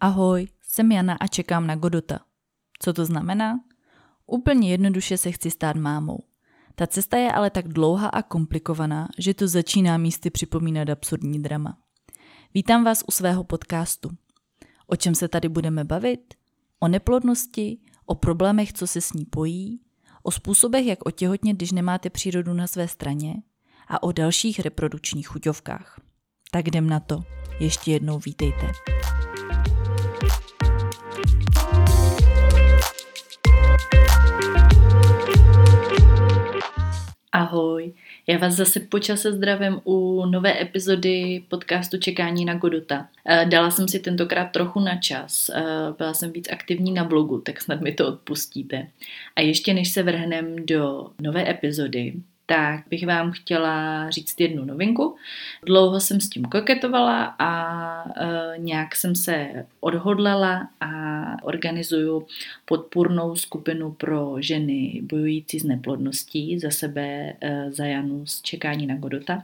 Ahoj, jsem Jana a čekám na Godota. Co to znamená? Úplně jednoduše se chci stát mámou. Ta cesta je ale tak dlouhá a komplikovaná, že to začíná místy připomínat absurdní drama. Vítám vás u svého podcastu. O čem se tady budeme bavit? O neplodnosti, o problémech, co se s ní pojí, o způsobech, jak otěhotnět, když nemáte přírodu na své straně a o dalších reprodukčních chuťovkách. Tak jdem na to. Ještě jednou vítejte. Ahoj, já vás zase počase zdravím u nové epizody podcastu Čekání na Godota. Eh, dala jsem si tentokrát trochu na čas, eh, byla jsem víc aktivní na blogu, tak snad mi to odpustíte. A ještě než se vrhnem do nové epizody, tak bych vám chtěla říct jednu novinku. Dlouho jsem s tím koketovala a e, nějak jsem se odhodlala a organizuju podpůrnou skupinu pro ženy bojující s neplodností za sebe, e, za Janu z Čekání na Godota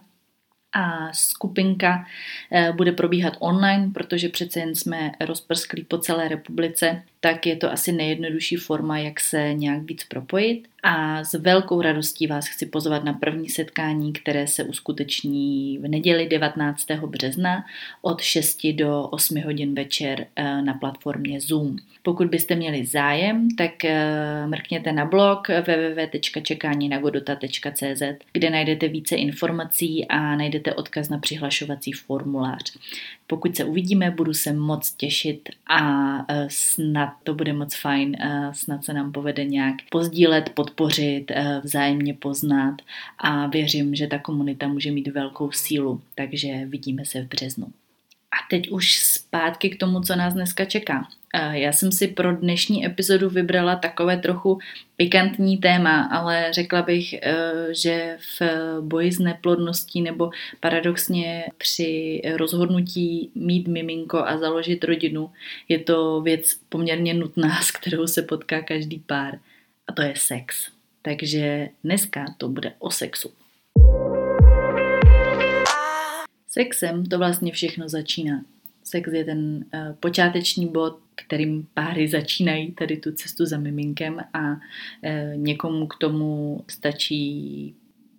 a skupinka e, bude probíhat online, protože přece jen jsme rozprsklí po celé republice, tak je to asi nejjednodušší forma, jak se nějak víc propojit a s velkou radostí vás chci pozvat na první setkání, které se uskuteční v neděli 19. března od 6 do 8 hodin večer eh, na platformě Zoom. Pokud byste měli zájem, tak eh, mrkněte na blog www.čekáninagodota.cz, kde najdete více informací a najdete odkaz na přihlašovací formulář. Pokud se uvidíme, budu se moc těšit a eh, to bude moc fajn, snad se nám povede nějak pozdílet, pod podpořit, eh, vzájemně poznat a věřím, že ta komunita může mít velkou sílu, takže vidíme se v březnu. A teď už zpátky k tomu, co nás dneska čeká. Eh, já jsem si pro dnešní epizodu vybrala takové trochu pikantní téma, ale řekla bych, eh, že v boji s neplodností nebo paradoxně při rozhodnutí mít miminko a založit rodinu je to věc poměrně nutná, s kterou se potká každý pár a to je sex. Takže dneska to bude o sexu. Sexem to vlastně všechno začíná. Sex je ten uh, počáteční bod, kterým páry začínají tady tu cestu za miminkem a uh, někomu k tomu stačí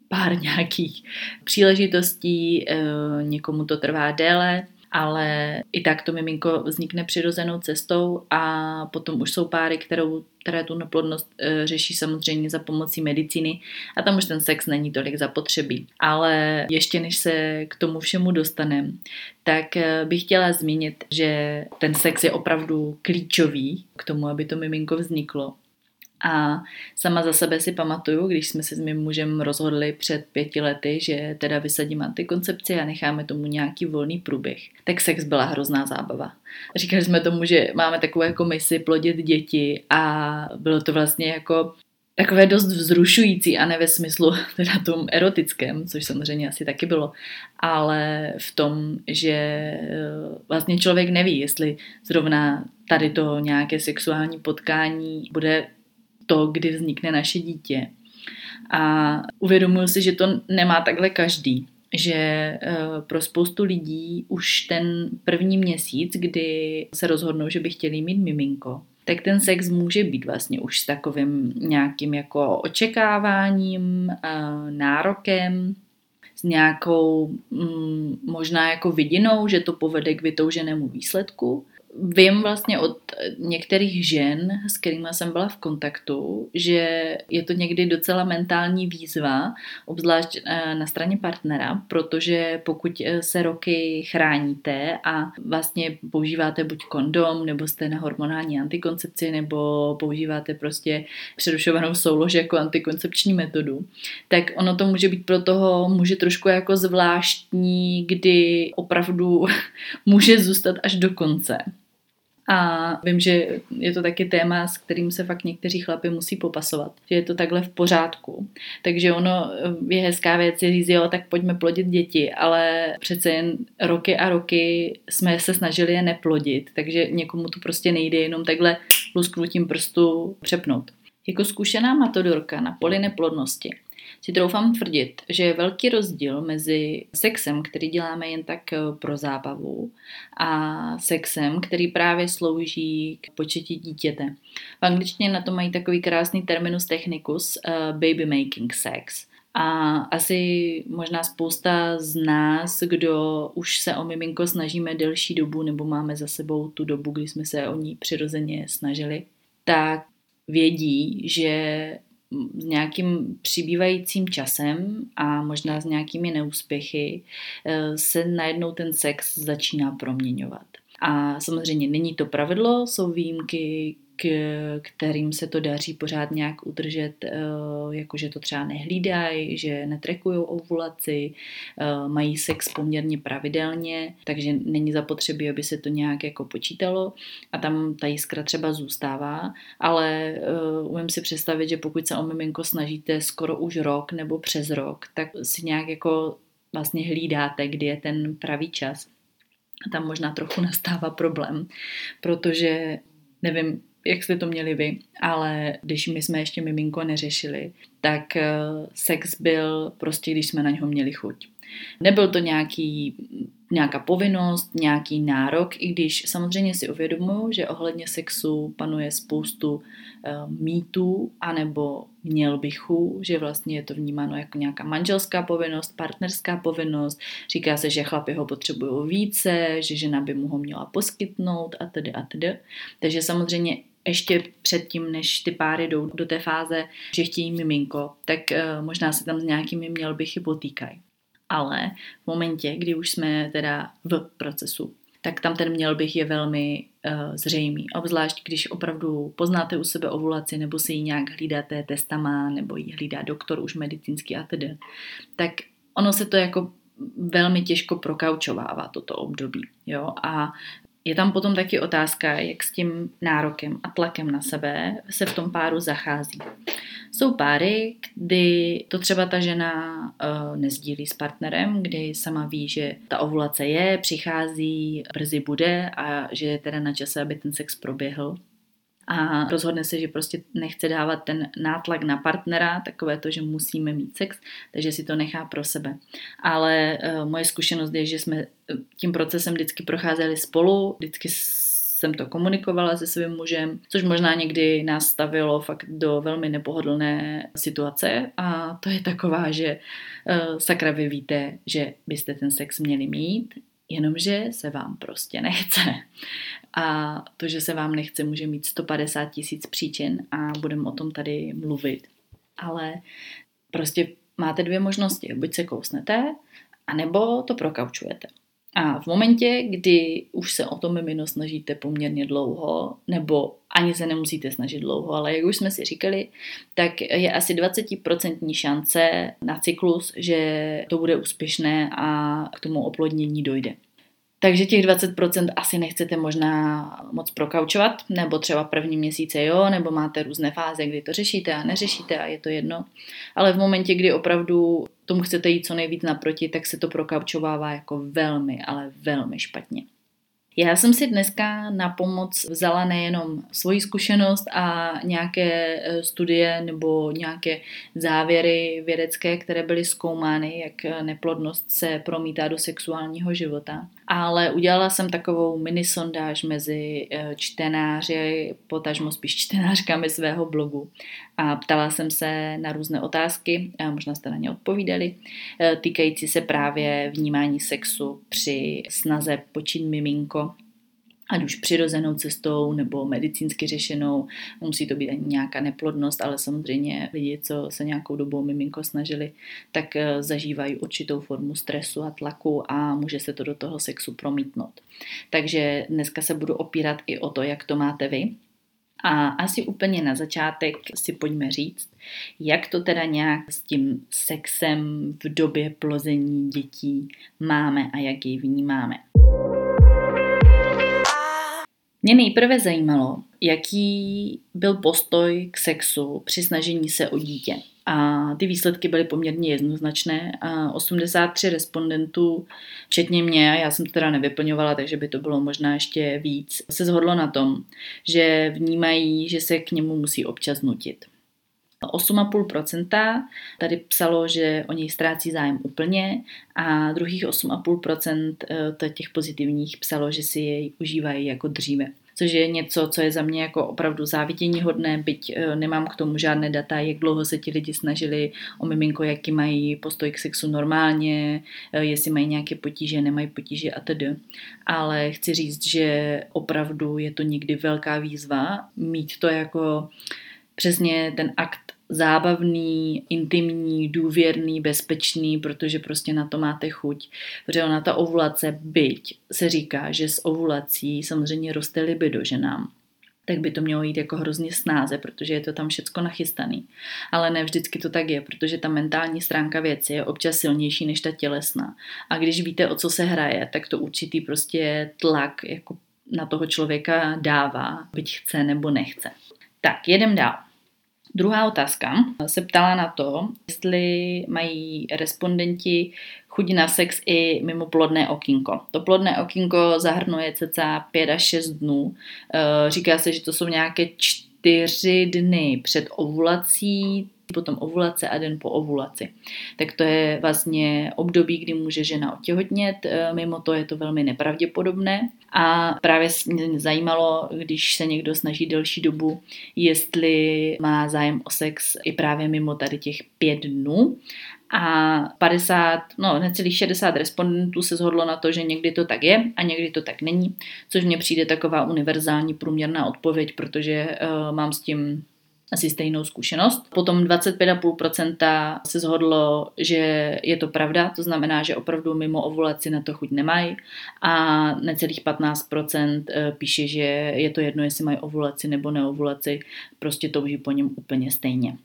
pár nějakých příležitostí, uh, někomu to trvá déle, ale i tak to miminko vznikne přirozenou cestou a potom už jsou páry, kterou, které tu neplodnost e, řeší samozřejmě za pomocí medicíny a tam už ten sex není tolik zapotřebí. Ale ještě než se k tomu všemu dostaneme, tak e, bych chtěla zmínit, že ten sex je opravdu klíčový k tomu, aby to miminko vzniklo a sama za sebe si pamatuju, když jsme se s mým mužem rozhodli před pěti lety, že teda vysadíme antikoncepci a necháme tomu nějaký volný průběh, tak sex byla hrozná zábava. Říkali jsme tomu, že máme takové komisi plodit děti a bylo to vlastně jako takové dost vzrušující a ne ve smyslu teda tom erotickém, což samozřejmě asi taky bylo, ale v tom, že eh, vlastně člověk neví, jestli zrovna tady to nějaké sexuální potkání bude to, kdy vznikne naše dítě. A uvědomuji si, že to nemá takhle každý že eh, pro spoustu lidí už ten první měsíc, kdy se rozhodnou, že by chtěli mít miminko, tak ten sex může být vlastně už s takovým nějakým jako očekáváním, eh, nárokem, s nějakou mm, možná jako vidinou, že to povede k vytouženému výsledku vím vlastně od některých žen, s kterými jsem byla v kontaktu, že je to někdy docela mentální výzva, obzvlášť eh, na straně partnera, protože pokud eh, se roky chráníte a vlastně používáte buď kondom, nebo jste na hormonální antikoncepci, nebo používáte prostě přerušovanou soulož jako antikoncepční metodu, tak ono to může být pro toho muže trošku jako zvláštní, kdy opravdu může zůstat až do konce. A vím, že je to taky téma, s kterým se fakt někteří chlapi musí popasovat, že je to takhle v pořádku. Takže ono je hezká věc si říct, jo, tak pojďme plodit děti, ale přece jen roky a roky jsme se snažili je neplodit, takže někomu to prostě nejde jenom takhle lusknutím prstu přepnout. Jako zkušená matodorka na poli neplodnosti si troufám tvrdit, že je velký rozdíl mezi sexem, který děláme jen tak eh, pro zábavu, a sexem, který právě slouží k početí dítěte. V angličtině na to mají takový krásný terminus technicus uh, baby making sex. A asi možná spousta z nás, kdo už se o miminko snažíme delší dobu nebo máme za sebou tu dobu, kdy jsme se o ní přirozeně snažili, tak vědí, že s nějakým přibývajícím časem a možná s nějakými neúspěchy eh, se najednou ten sex začíná proměňovat. A samozřejmě není to pravidlo, jsou výjimky, k kterým se to daří pořád nějak udržet, eh, jakože to třeba nehlídají, že netrekují ovulaci, eh, mají sex poměrně pravidelně, takže není zapotřebí, aby se to nějak jako počítalo a tam ta jiskra třeba zůstává, ale eh, umím si představit, že pokud se o miminko snažíte skoro už rok nebo přes rok, tak si nějak jako vlastně hlídáte, kdy je ten pravý čas. A tam možná trochu nastává problém, protože nevím, jak jste to měli vy, ale když my jsme ještě miminko neřešili, tak eh, sex byl prostě, když jsme na něho měli chuť. Nebyl to nějaký, nějaká povinnost, nějaký nárok, i když samozřejmě si uvědomuju, že ohledně sexu panuje spoustu uh, mýtů, anebo měl bychu, že vlastně je to vnímáno jako nějaká manželská povinnost, partnerská povinnost, říká se, že chlapi ho potřebují více, že žena by mu ho měla poskytnout a tedy a tedy. Takže samozřejmě ještě předtím, než ty páry jdou do té fáze, že chtějí miminko, tak uh, možná se tam s nějakými mělbichy potýkají. Ale v momentě, kdy už jsme teda v procesu, tak tam ten měl bych je velmi uh, zřejmý. Obzvlášť, když opravdu poznáte u sebe ovulaci, nebo si ji nějak hlídáte testama, nebo ji hlídá doktor už medicínský a tedy, tak ono se to jako velmi těžko prokaučovává toto období. Jo? A je tam potom taky otázka, jak s tím nárokem a tlakem na sebe se v tom páru zachází. Jsou páry, kdy to třeba ta žena uh, nezdílí s partnerem, kdy sama ví, že ta ovulace je, přichází, brzy bude a že je teda na čase, aby ten sex proběhl a rozhodne se, že prostě nechce dávat ten nátlak na partnera, takové to, že musíme mít sex, takže si to nechá pro sebe. Ale uh, moje zkušenost je, že jsme tím procesem vždycky procházeli spolu, vždycky jsem to komunikovala se svým mužem, což možná někdy nás stavilo fakt do velmi nepohodlné situace a to je taková, že uh, sakra vy víte, že byste ten sex měli mít, jenomže se vám prostě nechce. A to, že se vám nechce, může mít 150 tisíc příčin a budeme o tom tady mluvit. Ale prostě máte dvě možnosti. Buď se kousnete, anebo to prokaučujete. A v momentě, kdy už se o to mimino snažíte poměrně dlouho, nebo ani se nemusíte snažit dlouho, ale jak už jsme si říkali, tak je asi 20% šance na cyklus, že to bude úspěšné a k tomu oplodnění dojde. Takže těch 20% asi nechcete možná moc prokaučovat, nebo třeba první měsíce jo, nebo máte různé fáze, kdy to řešíte a neřešíte a je to jedno. Ale v momentě, kdy opravdu tomu chcete jít co nejvíc naproti, tak se to prokaučovává jako velmi, ale velmi špatně. Já jsem si dneska na pomoc vzala nejenom svoji zkušenost a nějaké e, studie nebo nějaké závěry vědecké, které byly zkoumány, jak neplodnost se promítá do sexuálního života, ale udělala jsem takovou mini sondáž mezi e, čtenáři, potažmo spíš čtenářkami svého blogu. A ptala jsem se na různé otázky, možná jste na ně odpovídali, e, týkající se právě vnímání sexu při snaze počít miminko ať už přirozenou cestou nebo medicínsky řešenou, musí to být ani nějaká neplodnost, ale samozřejmě lidi, co se nějakou dobou miminko snažili, tak eh, zažívají určitou formu stresu a tlaku a může se to do toho sexu promítnout. Takže dneska se budu opírat i o to, jak to máte vy. A asi úplně na začátek si pojďme říct, jak to teda nějak s tím sexem v době plození dětí máme a jak ji vnímáme. Mě nejprve zajímalo, jaký byl postoj k sexu při snažení se o dítě. A ty výsledky byly poměrně jednoznačné. A 83 respondentů, včetně mě, já jsem to teda nevyplňovala, takže by to bylo možná ještě víc, se zhodlo na tom, že vnímají, že se k němu musí občas nutit. 8,5% tady psalo, že o něj ztrácí zájem úplně. A druhých 8,5% eh, těch pozitivních psalo, že si jej užívají jako dříve. Což je něco, co je za mě jako opravdu závidění hodné, byť eh, nemám k tomu žádné data, jak dlouho se ti lidi snažili o miminko, jaký mají postoj k sexu normálně, eh, jestli mají nějaké potíže, nemají potíže a tedy. Ale chci říct, že opravdu je to někdy velká výzva mít to jako přesně ten akt zábavný, intimní, důvěrný, bezpečný, protože prostě na to máte chuť. Protože ona ta ovulace, byť se říká, že s ovulací samozřejmě roste libido ženám, tak by to mělo jít jako hrozně snáze, protože je to tam všecko nachystaný. Ale ne vždycky to tak je, protože ta mentální stránka věci je občas silnější než ta tělesná. A když víte, o co se hraje, tak to určitý prostě tlak jako na toho člověka dává, byť chce nebo nechce. Tak, jedem dál. Druhá otázka se ptala na to, jestli mají respondenti chuť na sex i mimo plodné okýnko. To plodné okýnko zahrnuje cca 5 až 6 dnů. Eh, říká se, že to jsou nějaké čtyři dny před ovulací, potom ovulace a den po ovulaci. Tak to je vlastně období, kdy může žena otěhotnět, eh, mimo to je to velmi nepravděpodobné. A právě mě zajímalo, když se někdo snaží delší dobu, jestli má zájem o sex i právě mimo tady těch pět dnů. A 50, no necelých 60 respondentů se shodlo na to, že někdy to tak je a někdy to tak není, což mně přijde taková univerzální průměrná odpověď, protože uh, mám s tím asi stejnou zkušenost. Potom 25,5% se zhodlo, že je to pravda, to znamená, že opravdu mimo ovulaci na to chuť nemají a necelých 15% eh, píše, že je to jedno, jestli mají ovulaci nebo neovulaci, prostě touží po něm úplně stejně.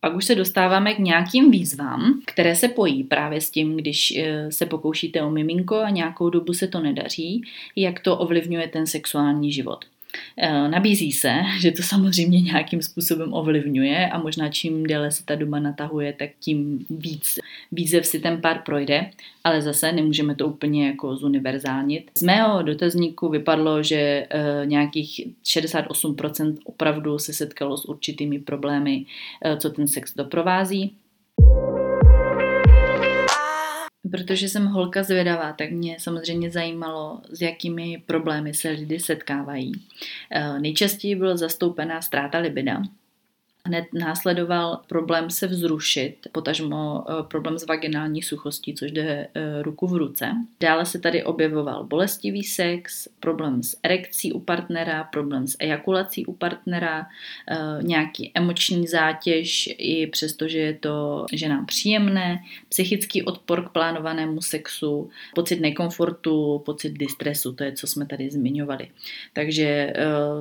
Pak už se dostáváme k nějakým výzvám, které se pojí právě s tím, když eh, se pokoušíte o miminko a nějakou dobu se to nedaří, jak to ovlivňuje ten sexuální život. Eh, nabízí se, že to samozřejmě nějakým způsobem ovlivňuje a možná čím déle se ta doba natahuje, tak tím víc výzev si ten pár projde, ale zase nemůžeme to úplně jako zuniverzálnit. Z mého dotazníku vypadlo, že eh, nějakých 68% opravdu se setkalo s určitými problémy, eh, co ten sex doprovází protože jsem holka zvědavá, tak mě samozřejmě zajímalo, s jakými problémy se lidi setkávají. Eh, nejčastěji byla zastoupená ztráta libida, Hned následoval problém se vzrušit, potažmo eh, problém s vaginální suchostí, což jde eh, ruku v ruce. Dále se tady objevoval bolestivý sex, problém s erekcí u partnera, problém s ejakulací u partnera, eh, nějaký emoční zátěž, i přestože je to ženám příjemné, psychický odpor k plánovanému sexu, pocit nekomfortu, pocit distresu, to je, co jsme tady zmiňovali. Takže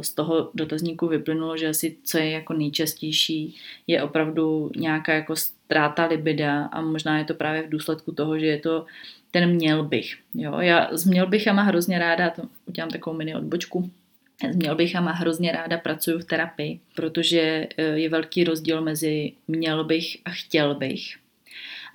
z toho dotazníku vyplynulo, že asi co je jako nejčastější častější je opravdu nějaká jako ztráta libida a možná je to právě v důsledku toho, že je to ten měl bych. Jo? Já s měl bychama hrozně ráda, to udělám takovou mini odbočku, měl bychama hrozně ráda pracuju v terapii, protože eh, je velký rozdíl mezi měl bych a chtěl bych.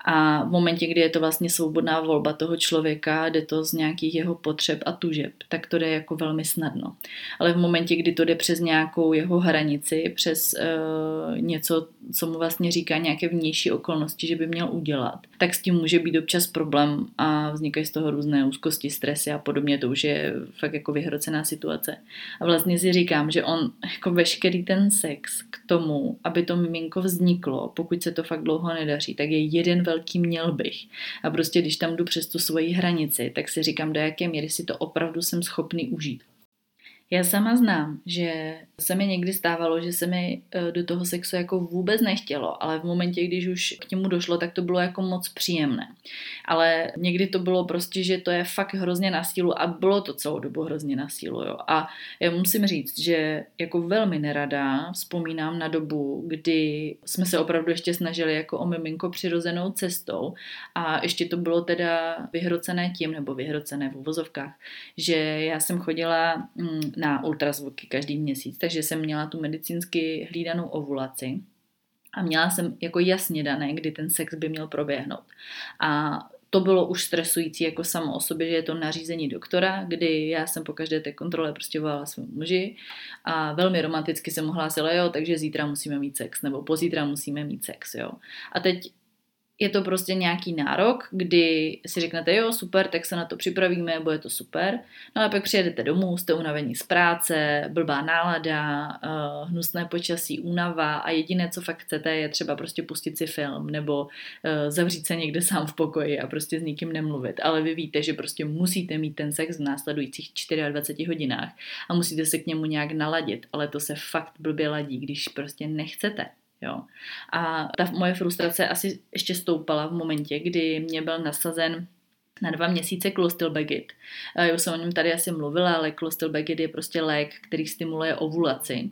A v momentě, kdy je to vlastně svobodná volba toho člověka, jde to z nějakých jeho potřeb a tužeb, tak to jde jako velmi snadno. Ale v momentě, kdy to jde přes nějakou jeho hranici, přes uh, něco, co mu vlastně říká nějaké vnější okolnosti, že by měl udělat, tak s tím může být občas problém a vznikají z toho různé úzkosti, stresy a podobně. To už je fakt jako vyhrocená situace. A vlastně si říkám, že on jako veškerý ten sex k tomu, aby to miminko vzniklo, pokud se to fakt dlouho nedaří, tak je jeden velký velký měl bych. A prostě když tam jdu přes tu svoji hranici, tak si říkám, do jaké míry si to opravdu jsem schopný užít. Já sama znám, že se mi někdy stávalo, že se mi e, do toho sexu jako vůbec nechtělo, ale v momentě, když už k němu došlo, tak to bylo jako moc příjemné. Ale někdy to bylo prostě, že to je fakt hrozně na sílu a bylo to celou dobu hrozně na sílu. Jo. A já musím říct, že jako velmi nerada vzpomínám na dobu, kdy jsme se opravdu ještě snažili jako o miminko přirozenou cestou a ještě to bylo teda vyhrocené tím, nebo vyhrocené v uvozovkách, že já jsem chodila mm, na ultrazvuky každý měsíc, takže jsem měla tu medicínsky hlídanou ovulaci a měla jsem jako jasně dané, kdy ten sex by měl proběhnout. A to bylo už stresující jako samo o sobě, že je to nařízení doktora, kdy já jsem po každé té kontrole prostě volala svému muži a velmi romanticky jsem ohlásila, jo, takže zítra musíme mít sex, nebo pozítra musíme mít sex, jo. A teď je to prostě nějaký nárok, kdy si řeknete, jo, super, tak se na to připravíme, bude to super. No a pak přijedete domů, jste unavení z práce, blbá nálada, uh, hnusné počasí, únava a jediné, co fakt chcete, je třeba prostě pustit si film nebo uh, zavřít se někde sám v pokoji a prostě s nikým nemluvit. Ale vy víte, že prostě musíte mít ten sex v následujících 24 hodinách a musíte se k němu nějak naladit, ale to se fakt blbě ladí, když prostě nechcete. Jo. A ta moje frustrace asi ještě stoupala v momentě, kdy mě byl nasazen na dva měsíce Clostilbegit. Já jsem o něm tady asi mluvila, ale Clostilbegit je prostě lék, který stimuluje ovulaci.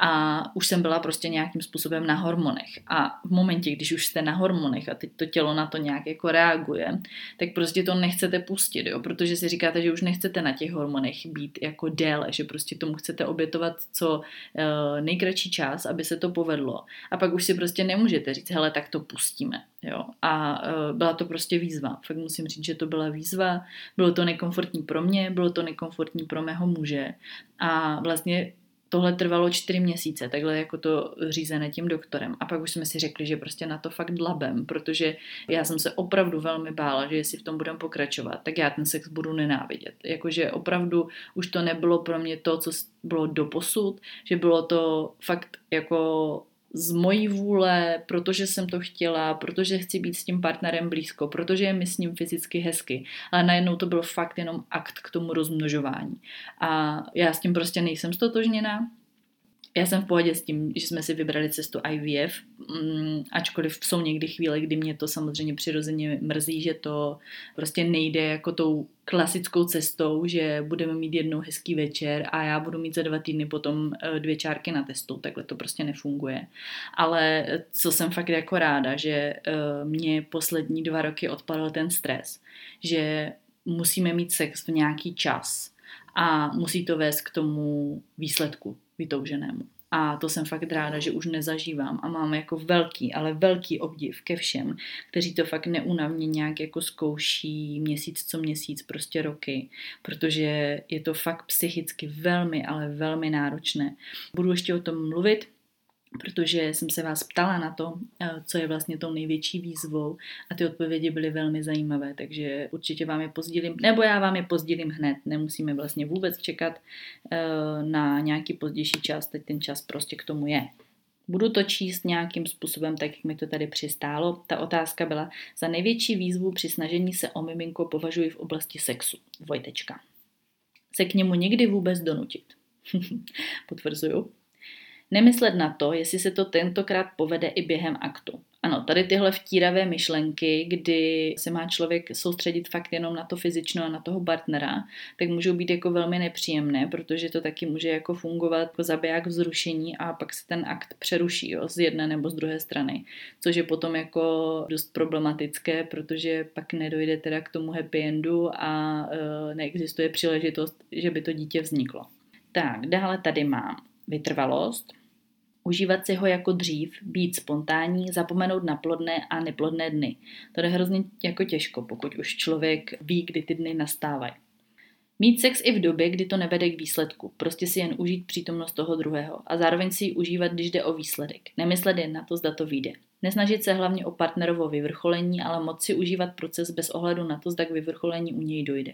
A už jsem byla prostě nějakým způsobem na hormonech. A v momentě, když už jste na hormonech a teď to tělo na to nějak jako reaguje, tak prostě to nechcete pustit, jo? protože si říkáte, že už nechcete na těch hormonech být jako déle, že prostě tomu chcete obětovat co uh, nejkratší čas, aby se to povedlo. A pak už si prostě nemůžete říct, hele, tak to pustíme. Jo. A uh, byla to prostě výzva. Fakt musím říct, že to byla výzva. Bylo to nekomfortní pro mě, bylo to nekomfortní pro mého muže. A vlastně tohle trvalo čtyři měsíce, takhle jako to řízené tím doktorem. A pak už jsme si řekli, že prostě na to fakt dlabem, protože já jsem se opravdu velmi bála, že jestli v tom budeme pokračovat, tak já ten sex budu nenávidět. Jakože opravdu už to nebylo pro mě to, co bylo doposud, že bylo to fakt jako z mojí vůle, protože jsem to chtěla, protože chci být s tím partnerem blízko, protože je mi s ním fyzicky hezky. Ale najednou to byl fakt jenom akt k tomu rozmnožování. A já s tím prostě nejsem stotožněná já jsem v pohodě s tím, že jsme si vybrali cestu IVF, mm, ačkoliv jsou někdy chvíle, kdy mě to samozřejmě přirozeně mrzí, že to prostě nejde jako tou klasickou cestou, že budeme mít jednou hezký večer a já budu mít za dva týdny potom eh, dvě čárky na testu, takhle to prostě nefunguje. Ale co jsem fakt jako ráda, že eh, mě poslední dva roky odpadl ten stres, že musíme mít sex v nějaký čas a musí to vést k tomu výsledku vytouženému. A to jsem fakt ráda, že už nezažívám a mám jako velký, ale velký obdiv ke všem, kteří to fakt neunavně nějak jako zkouší měsíc co měsíc, prostě roky, protože je to fakt psychicky velmi, ale velmi náročné. Budu ještě o tom mluvit, protože jsem se vás ptala na to, eh, co je vlastně tou největší výzvou a ty odpovědi byly velmi zajímavé, takže určitě vám je pozdílím, nebo já vám je pozdílím hned, nemusíme vlastně vůbec čekat eh, na nějaký pozdější čas, teď ten čas prostě k tomu je. Budu to číst nějakým způsobem, tak jak mi to tady přistálo. Ta otázka byla, za největší výzvu při snažení se o miminko považuji v oblasti sexu. Vojtečka. Se k němu někdy vůbec donutit. Potvrzuju. Nemyslet na to, jestli se to tentokrát povede i během aktu. Ano, tady tyhle vtíravé myšlenky, kdy se má člověk soustředit fakt jenom na to fyzično a na toho partnera, tak můžou být jako velmi nepříjemné, protože to taky může jako fungovat jako zabiják vzrušení a pak se ten akt přeruší jo, z jedné nebo z druhé strany, což je potom jako dost problematické, protože pak nedojde teda k tomu happy endu a e, neexistuje příležitost, že by to dítě vzniklo. Tak, dále tady mám vytrvalost, Užívat si ho jako dřív, být spontánní, zapomenout na plodné a neplodné dny. To je hrozně jako těžko, pokud už člověk ví, kdy ty dny nastávají. Mít sex i v době, kdy to nevede k výsledku. Prostě si jen užít přítomnost toho druhého a zároveň si ji užívat, když jde o výsledek. Nemyslet jen na to, zda to vyjde. Nesnažit se hlavně o partnerovo vyvrcholení, ale moc si užívat proces bez ohledu na to, zda k vyvrcholení u něj dojde.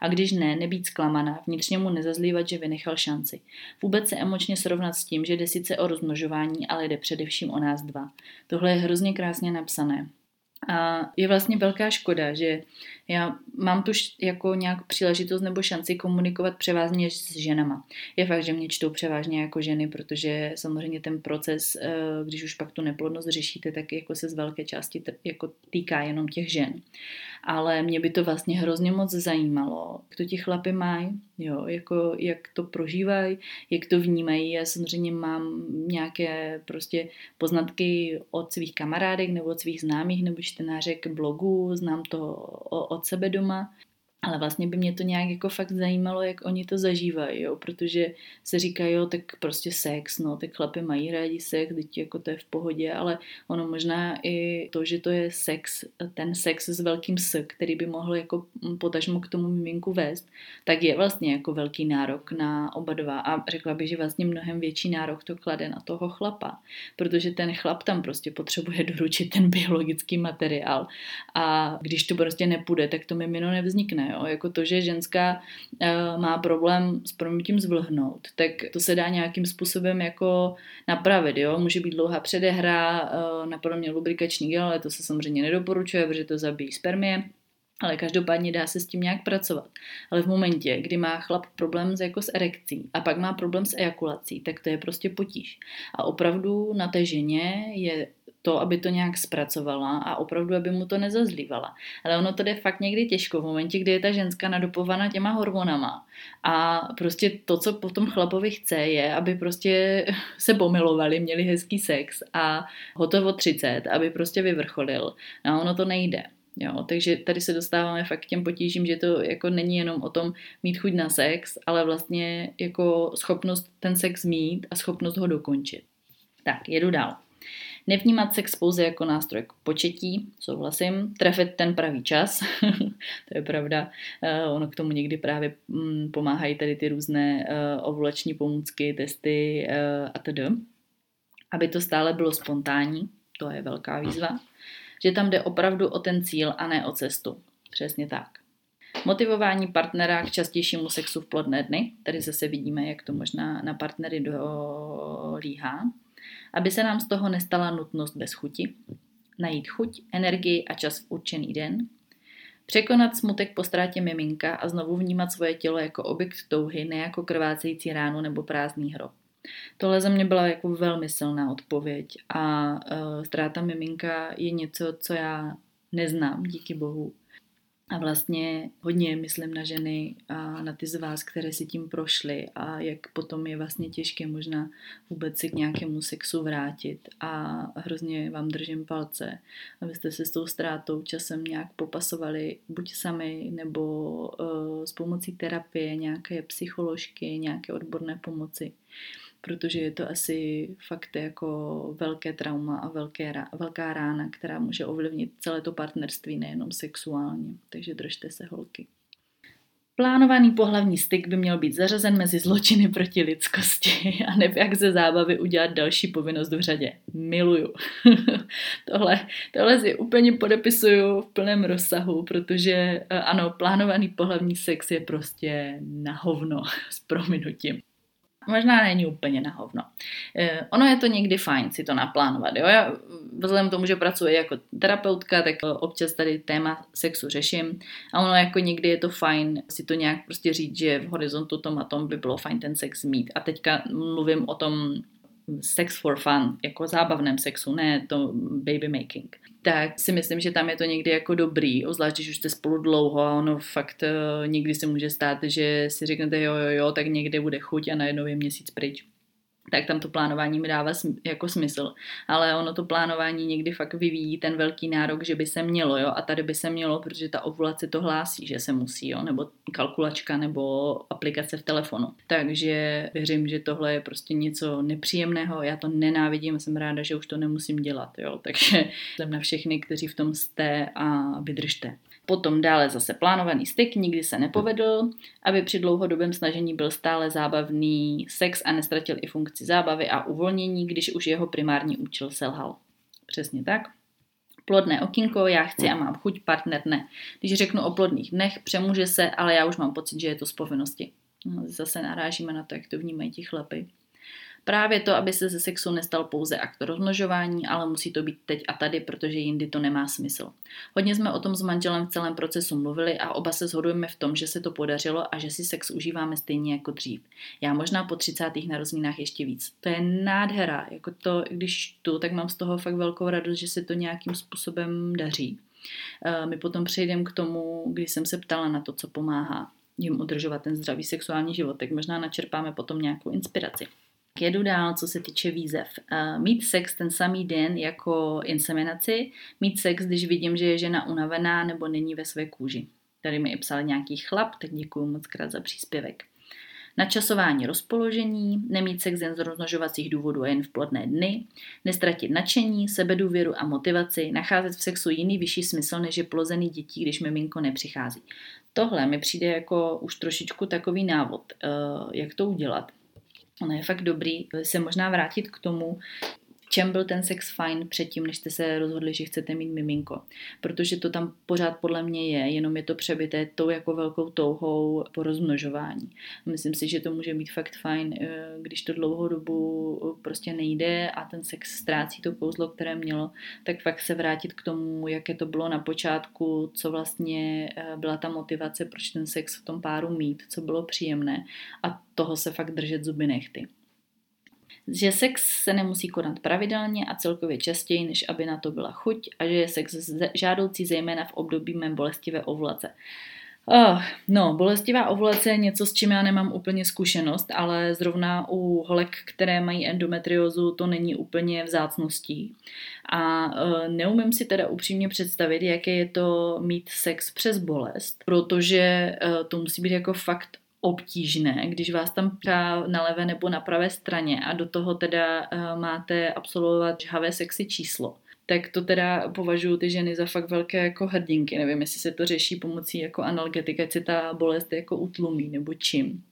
A když ne, nebýt zklamaná, vnitřně mu nezazlívat, že vynechal šanci. Vůbec se emočně srovnat s tím, že jde sice o rozmnožování, ale jde především o nás dva. Tohle je hrozně krásně napsané. A je vlastně velká škoda, že já mám tu jako nějak příležitost nebo šanci komunikovat převážně s ženama. Je fakt, že mě čtou převážně jako ženy, protože samozřejmě ten proces, eh, když už pak tu neplodnost řešíte, tak jako se z velké části jako týká jenom těch žen ale mě by to vlastně hrozně moc zajímalo, jak to ti chlapy mají, jo, jako jak to prožívají, jak to vnímají. Já samozřejmě mám nějaké prostě poznatky od svých kamarádek nebo od svých známých nebo čtenářek blogů, znám to od sebe doma ale vlastně by mě to nějak jako fakt zajímalo, jak oni to zažívají, jo, protože se říká, jo, tak prostě sex, no, tak chlapy mají rádi sex, teď jako to je v pohodě, ale ono možná i to, že to je sex, ten sex s velkým s, který by mohl jako potažmo k tomu miminku vést, tak je vlastně jako velký nárok na oba dva. A řekla bych, že vlastně mnohem větší nárok to klade na toho chlapa, protože ten chlap tam prostě potřebuje doručit ten biologický materiál. A když to prostě nepůjde, tak to mimino nevznikne, Jo? Jako to, že ženská uh, má problém s proměnitím zvlhnout, tak to se dá nějakým způsobem jako napravit. Jo? Může být dlouhá předehra, uh, napadlo mě lubrikační gel, ale to se samozřejmě nedoporučuje, protože to zabíjí spermie. Ale každopádně dá se s tím nějak pracovat. Ale v momentě, kdy má chlap problém s, jako s erekcí a pak má problém s ejakulací, tak to je prostě potíž. A opravdu na té ženě je to, aby to nějak zpracovala a opravdu, aby mu to nezazlívala. Ale ono to jde fakt někdy těžko v momentě, kdy je ta ženská nadopovaná těma hormonama. A prostě to, co potom chlapovi chce, je, aby prostě se pomilovali, měli hezký sex a hotovo 30, aby prostě vyvrcholil. A ono to nejde. Jo, takže tady se dostáváme fakt k těm potížím, že to jako není jenom o tom mít chuť na sex, ale vlastně jako schopnost ten sex mít a schopnost ho dokončit. Tak, jedu dál. Nevnímat sex pouze jako nástroj k početí, souhlasím. Trefit ten pravý čas, to je pravda. Uh, ono k tomu někdy právě um, pomáhají tady ty různé uh, ovulační pomůcky, testy uh, a tedy. Aby to stále bylo spontánní, to je velká výzva. Že tam jde opravdu o ten cíl a ne o cestu. Přesně tak. Motivování partnera k častějšímu sexu v plodné dny. Tady zase vidíme, jak to možná na partnery dolíhá aby se nám z toho nestala nutnost bez chuti, najít chuť, energii a čas v určený den, překonat smutek po ztrátě miminka a znovu vnímat svoje tělo jako objekt touhy, ne jako krvácející ránu nebo prázdný hrob. Tohle za mě byla jako velmi silná odpověď a uh, ztráta miminka je něco, co já neznám, díky bohu. A vlastně hodně myslím na ženy a na ty z vás, které si tím prošly a jak potom je vlastně těžké možná vůbec si k nějakému sexu vrátit. A hrozně vám držím palce, abyste se s tou ztrátou časem nějak popasovali buď sami nebo uh, s pomocí terapie, nějaké psycholožky, nějaké odborné pomoci protože je to asi fakt jako velké trauma a velké, velká rána, která může ovlivnit celé to partnerství, nejenom sexuálně. Takže držte se holky. Plánovaný pohlavní styk by měl být zařazen mezi zločiny proti lidskosti a ne jak ze zábavy udělat další povinnost v řadě. Miluju. tohle, tohle si úplně podepisuju v plném rozsahu, protože eh, ano, plánovaný pohlavní sex je prostě na hovno s prominutím možná není úplně na hovno. Eh, ono je to někdy fajn si to naplánovat. Jo? Já vzhledem tomu, že pracuji jako terapeutka, tak občas tady téma sexu řeším a ono jako někdy je to fajn si to nějak prostě říct, že v horizontu tom a tom by bylo fajn ten sex mít. A teďka mluvím o tom sex for fun, jako zábavném sexu, ne to baby making tak si myslím, že tam je to někdy jako dobrý, obzvlášť když už jste spolu dlouho a ono fakt uh, někdy se může stát, že si řeknete jo, jo, jo, tak někde bude chuť a najednou je měsíc pryč tak tam to plánování mi dává sm- jako smysl. Ale ono to plánování někdy fakt vyvíjí ten velký nárok, že by se mělo, jo, a tady by se mělo, protože ta ovulace to hlásí, že se musí, jo, nebo kalkulačka, nebo aplikace v telefonu. Takže věřím, že tohle je prostě něco nepříjemného, já to nenávidím, jsem ráda, že už to nemusím dělat, jo, takže jsem na všechny, kteří v tom jste a vydržte. Potom dále zase plánovaný styk, nikdy se nepovedl, aby při dlouhodobém snažení byl stále zábavný sex a nestratil i funkci zábavy a uvolnění, když už jeho primární účel selhal. Přesně tak. Plodné okinko, já chci a mám chuť, partner ne. Když řeknu o plodných dnech, přemůže se, ale já už mám pocit, že je to z povinnosti. No, zase narážíme na to, jak to vnímají ti chlapy. Právě to, aby se ze sexu nestal pouze akt rozmnožování, ale musí to být teď a tady, protože jindy to nemá smysl. Hodně jsme o tom s manželem v celém procesu mluvili a oba se shodujeme v tom, že se to podařilo a že si sex užíváme stejně jako dřív. Já možná po 30. narozeninách ještě víc. To je nádhera. Jako to, když tu, tak mám z toho fakt velkou radost, že se to nějakým způsobem daří. Eh, my potom přejdeme k tomu, když jsem se ptala na to, co pomáhá jim udržovat ten zdravý sexuální život, tak možná načerpáme potom nějakou inspiraci. Jedu dál, co se týče výzev. Mít sex ten samý den jako inseminaci, mít sex, když vidím, že je žena unavená nebo není ve své kůži. Tady mi psal nějaký chlap, tak děkuji moc krát za příspěvek. Načasování rozpoložení, nemít sex jen z rozmnožovacích důvodů a jen v plodné dny, nestratit nadšení, sebedůvěru a motivaci, nacházet v sexu jiný vyšší smysl než je plozený dětí, když miminko nepřichází. Tohle mi přijde jako už trošičku takový návod, eh, jak to udělat. Ono je fakt dobrý se možná vrátit k tomu, čem byl ten sex fajn předtím, než jste se rozhodli, že chcete mít miminko. Protože to tam pořád podle mě je, jenom je to přebité tou jako velkou touhou po rozmnožování. Myslím si, že to může být fakt fajn, eh, když to dlouhou dobu prostě nejde a ten sex ztrácí to kouzlo, které mělo, tak fakt se vrátit k tomu, jaké to bylo na počátku, co vlastně eh, byla ta motivace, proč ten sex v tom páru mít, co bylo příjemné a toho se fakt držet zuby nechty že sex se nemusí konat pravidelně a celkově častěji, než aby na to byla chuť a že je sex žádoucí zejména v období mé bolestivé ovulace. Oh, no, bolestivá ovulace je něco, s čím já nemám úplně zkušenost, ale zrovna u holek, které mají endometriózu, to není úplně vzácností. A uh, neumím si teda upřímně představit, jaké je to mít sex přes bolest, protože uh, to musí být jako fakt obtížné, když vás tam na levé nebo na pravé straně a do toho teda uh, máte absolvovat žhavé sexy číslo tak to teda považuji ty ženy za fakt velké jako hrdinky. Nevím, jestli se to řeší pomocí jako analgetika, se ta bolest jako utlumí nebo čím.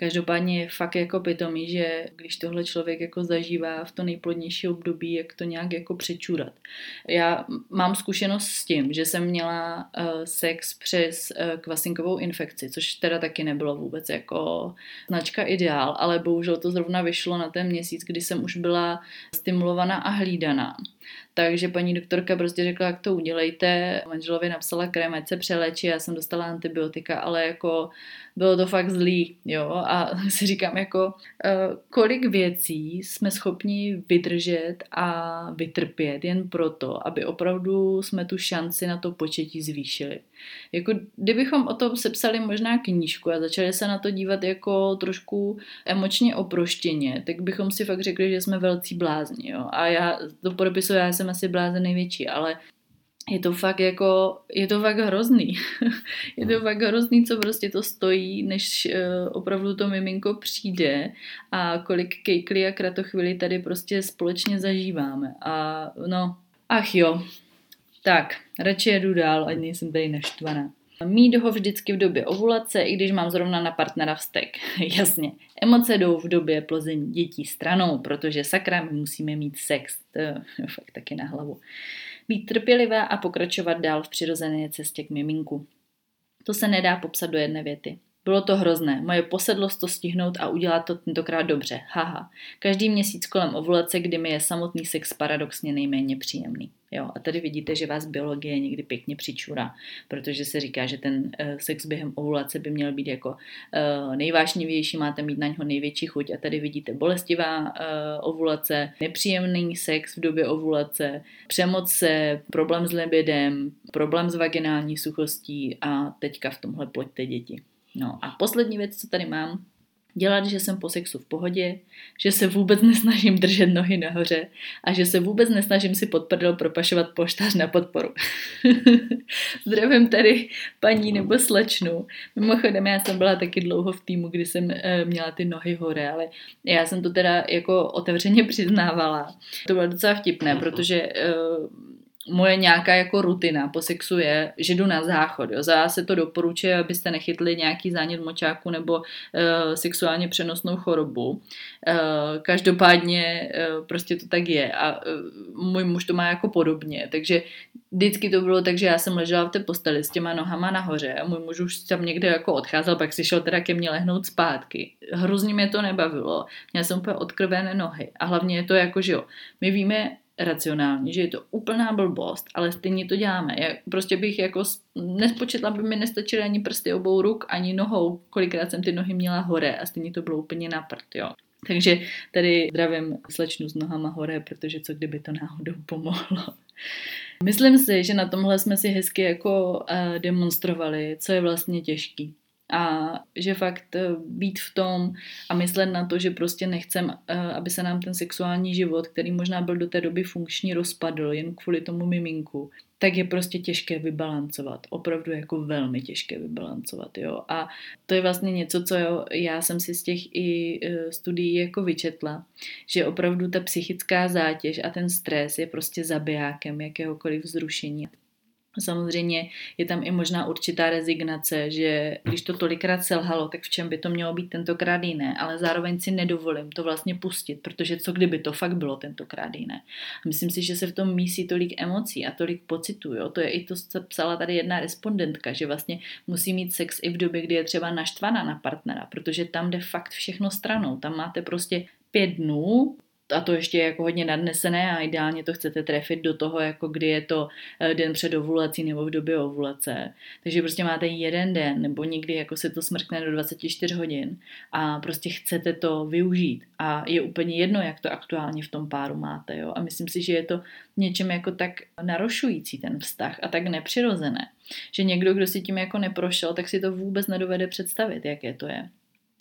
Každopádně je fakt jako pitomý, že když tohle člověk jako zažívá v to nejplodnější období, jak to nějak jako přečurat. Já mám zkušenost s tím, že jsem měla uh, sex přes uh, kvasinkovou infekci, což teda taky nebylo vůbec jako značka ideál, ale bohužel to zrovna vyšlo na ten měsíc, kdy jsem už byla stimulovaná a hlídaná. Takže paní doktorka prostě řekla, jak to udělejte. Manželovi napsala krém, ať se přelečí, já jsem dostala antibiotika, ale jako bylo to fakt zlý, jo, a si říkám jako, eh, kolik věcí jsme schopni vydržet a vytrpět jen proto, aby opravdu jsme tu šanci na to početí zvýšili. Jako kdybychom o tom sepsali možná knížku a začali se na to dívat jako trošku emočně oproštěně, tak bychom si fakt řekli, že jsme velcí blázni, jo. A já to podepisuju, já jsem asi blázen největší, ale je to fakt jako, je to fakt hrozný. je to fakt hrozný, co prostě to stojí, než uh, opravdu to miminko přijde a kolik kejkly a kratochvili tady prostě společně zažíváme. A no, ach jo. Tak, radši jedu dál, ať nejsem tady naštvaná. Mít ho vždycky v době ovulace, i když mám zrovna na partnera vztek. Jasně, emoce jdou v době plození dětí stranou, protože sakra, my musíme mít sex. To je fakt taky na hlavu. Být trpělivé a pokračovat dál v přirozené cestě k miminku. To se nedá popsat do jedné věty. Bylo to hrozné. Moje posedlost to stihnout a udělat to tentokrát dobře. Haha. Každý měsíc kolem ovulace, kdy mi je samotný sex paradoxně nejméně příjemný. Jo, a tady vidíte, že vás biologie někdy pěkně přičura, protože se říká, že ten uh, sex během ovulace by měl být jako uh, nejvážnější, máte mít na něho největší chuť a tady vidíte bolestivá uh, ovulace, nepříjemný sex v době ovulace, přemoce, problém s libidem, problém s vaginální suchostí a teďka v tomhle ploďte děti. No a poslední věc, co tady mám, dělat, že jsem po sexu v pohodě, že se vůbec nesnažím držet nohy nahoře a že se vůbec nesnažím si pod prdel propašovat poštář na podporu. Zdravím tady paní nebo slečnu. Mimochodem, já jsem byla taky dlouho v týmu, kdy jsem e, měla ty nohy hore, ale já jsem to teda jako otevřeně přiznávala. To bylo docela vtipné, protože e, moje nějaká jako rutina po sexu je, že jdu na záchod. Jo. Za se to doporučuje, abyste nechytli nějaký zánět močáku nebo uh, sexuálně přenosnou chorobu. Uh, každopádně uh, prostě to tak je a uh, můj muž to má jako podobně, takže vždycky to bylo tak, že já jsem ležela v té posteli s těma nohama nahoře a můj muž už tam někde jako odcházel, pak si šel teda ke mně lehnout zpátky. Hrozně mě to nebavilo. Měla jsem úplně odkrvené nohy a hlavně je to jako, že jo, my víme, racionální, že je to úplná blbost, ale stejně to děláme. Já prostě bych jako nespočetla, by mi nestačily ani prsty obou ruk, ani nohou, kolikrát jsem ty nohy měla hore a stejně to bylo úplně na prd, jo. Takže tady zdravím slečnu s nohama hore, protože co kdyby to náhodou pomohlo. Myslím si, že na tomhle jsme si hezky jako uh, demonstrovali, co je vlastně těžký. A že fakt eh, být v tom a myslet na to, že prostě nechcem, eh, aby se nám ten sexuální život, který možná byl do té doby funkční, rozpadl jen kvůli tomu miminku, tak je prostě těžké vybalancovat. Opravdu jako velmi těžké vybalancovat, jo. A to je vlastně něco, co jo, já jsem si z těch i e, studií jako vyčetla, že opravdu ta psychická zátěž a ten stres je prostě zabijákem jakéhokoliv vzrušení. Samozřejmě je tam i možná určitá rezignace, že když to tolikrát selhalo, tak v čem by to mělo být tentokrát jiné, ale zároveň si nedovolím to vlastně pustit, protože co kdyby to fakt bylo tentokrát jiné. Myslím si, že se v tom mísí tolik emocí a tolik pocitů, jo? to je i to, co psala tady jedna respondentka, že vlastně musí mít sex i v době, kdy je třeba naštvaná na partnera, protože tam jde fakt všechno stranou, tam máte prostě pět dnů, a to ještě je jako hodně nadnesené a ideálně to chcete trefit do toho, jako kdy je to eh, den před ovulací nebo v době ovulace. Takže prostě máte jeden den nebo někdy jako se to smrkne do 24 hodin a prostě chcete to využít a je úplně jedno, jak to aktuálně v tom páru máte. Jo? A myslím si, že je to něčem jako tak narušující ten vztah a tak nepřirozené, že někdo, kdo si tím jako neprošel, tak si to vůbec nedovede představit, jaké to je.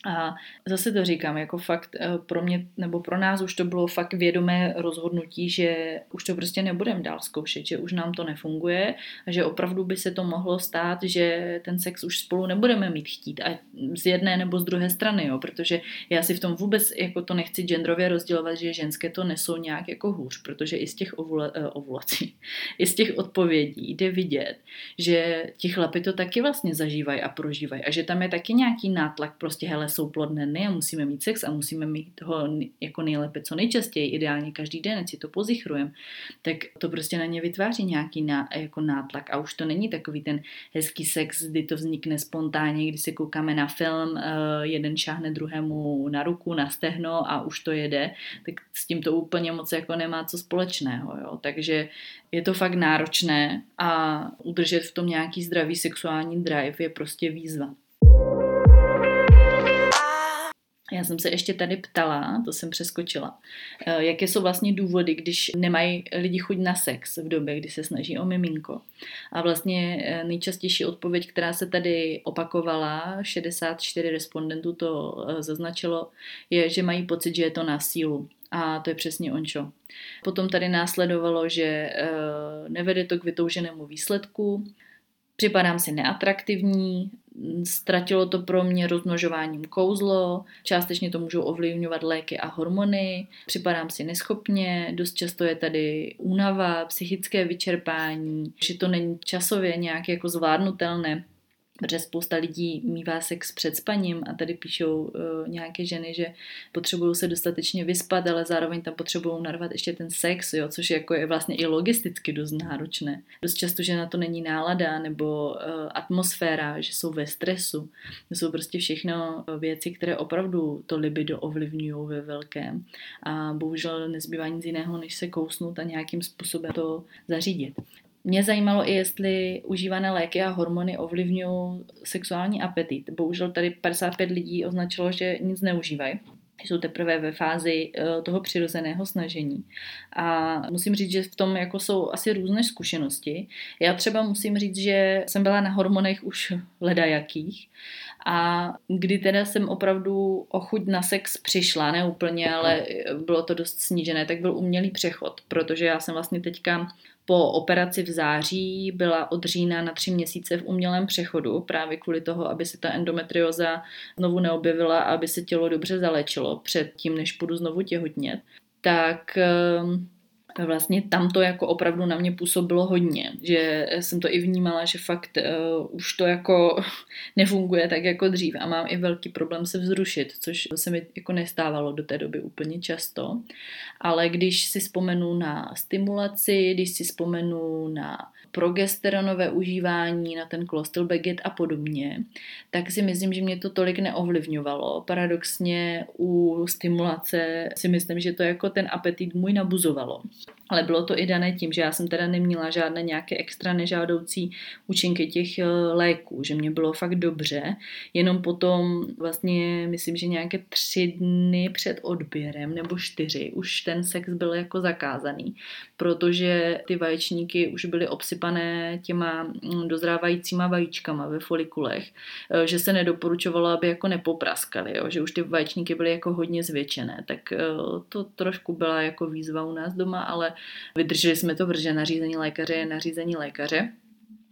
A zase to říkám, jako fakt eh, pro mě, nebo pro nás už to bylo fakt vědomé rozhodnutí, že už to prostě nebudeme dál zkoušet, že už nám to nefunguje a že opravdu by se to mohlo stát, že ten sex už spolu nebudeme mít chtít a z jedné nebo z druhé strany, jo, protože já si v tom vůbec jako to nechci genderově rozdělovat, že ženské to nesou nějak jako hůř, protože i z těch ovula, uh, ovulací, i z těch odpovědí jde vidět, že ti chlapi to taky vlastně zažívají a prožívají a že tam je taky nějaký nátlak, prostě hele, jsou plodné dny a musíme mít sex a musíme mít ho jako nejlépe co nejčastěji, ideálně každý den, ať si to pozichrujeme, tak to prostě na ně vytváří nějaký ná, jako nátlak a už to není takový ten hezký sex, kdy to vznikne spontánně, kdy se koukáme na film, eh, jeden šáhne druhému na ruku, na stehno a už to jede, tak s tím to úplně moc jako nemá co společného, jo? takže je to fakt náročné a udržet v tom nějaký zdravý sexuální drive je prostě výzva. Já jsem se ještě tady ptala, to jsem přeskočila, eh, jaké jsou vlastně důvody, když nemají lidi chuť na sex v době, kdy se snaží o miminko. A vlastně eh, nejčastější odpověď, která se tady opakovala, 64 respondentů to eh, zaznačilo, je, že mají pocit, že je to na sílu. A to je přesně ončo. Potom tady následovalo, že nevede to k vytouženému výsledku, připadám si neatraktivní, ztratilo to pro mě rozmnožováním kouzlo, částečně to můžou ovlivňovat léky a hormony, připadám si neschopně, dost často je tady únava, psychické vyčerpání, že to není časově nějak jako zvládnutelné protože spousta lidí mývá sex před spaním a tady píšou uh, nějaké ženy, že potřebují se dostatečně vyspat, ale zároveň tam potřebují narvat ještě ten sex, jo, což jako je vlastně i logisticky dost náročné. Dost často, že na to není nálada nebo uh, atmosféra, že jsou ve stresu. To jsou prostě všechno věci, které opravdu to libido ovlivňují ve velkém a bohužel nezbývá nic jiného, než se kousnout a nějakým způsobem to zařídit. Mě zajímalo i, jestli užívané léky a hormony ovlivňují sexuální apetit. Bohužel tady 55 lidí označilo, že nic neužívají jsou teprve ve fázi eh, toho přirozeného snažení. A musím říct, že v tom jako jsou asi různé zkušenosti. Já třeba musím říct, že jsem byla na hormonech už ledajakých a kdy teda jsem opravdu o chuť na sex přišla, ne úplně, ale bylo to dost snížené, tak byl umělý přechod, protože já jsem vlastně teďka po operaci v září byla od října na tři měsíce v umělém přechodu, právě kvůli toho, aby se ta endometrioza znovu neobjevila a aby se tělo dobře zalečilo před tím, než budu znovu těhotnět. Tak ehm, vlastně tam to jako opravdu na mě působilo hodně, že jsem to i vnímala, že fakt uh, už to jako nefunguje tak jako dřív. A mám i velký problém se vzrušit, což se mi jako nestávalo do té doby úplně často, ale když si vzpomenu na stimulaci, když si vzpomenu na progesteronové užívání, na ten baget a podobně, tak si myslím, že mě to tolik neovlivňovalo. Paradoxně u stimulace si myslím, že to jako ten apetit můj nabuzovalo. Ale bylo to i dané tím, že já jsem teda neměla žádné nějaké extra nežádoucí účinky těch eh, léků, že mě bylo fakt dobře, jenom potom vlastně myslím, že nějaké tři dny před odběrem nebo čtyři už ten sex byl jako zakázaný, protože ty vaječníky už byly obsypané těma mm, dozrávajícíma vajíčkama ve folikulech, eh, že se nedoporučovalo, aby jako nepopraskali, jo, že už ty vaječníky byly jako hodně zvětšené, tak eh, to trošku byla jako výzva u nás doma, ale Vydrželi jsme to, protože nařízení lékaře je nařízení lékaře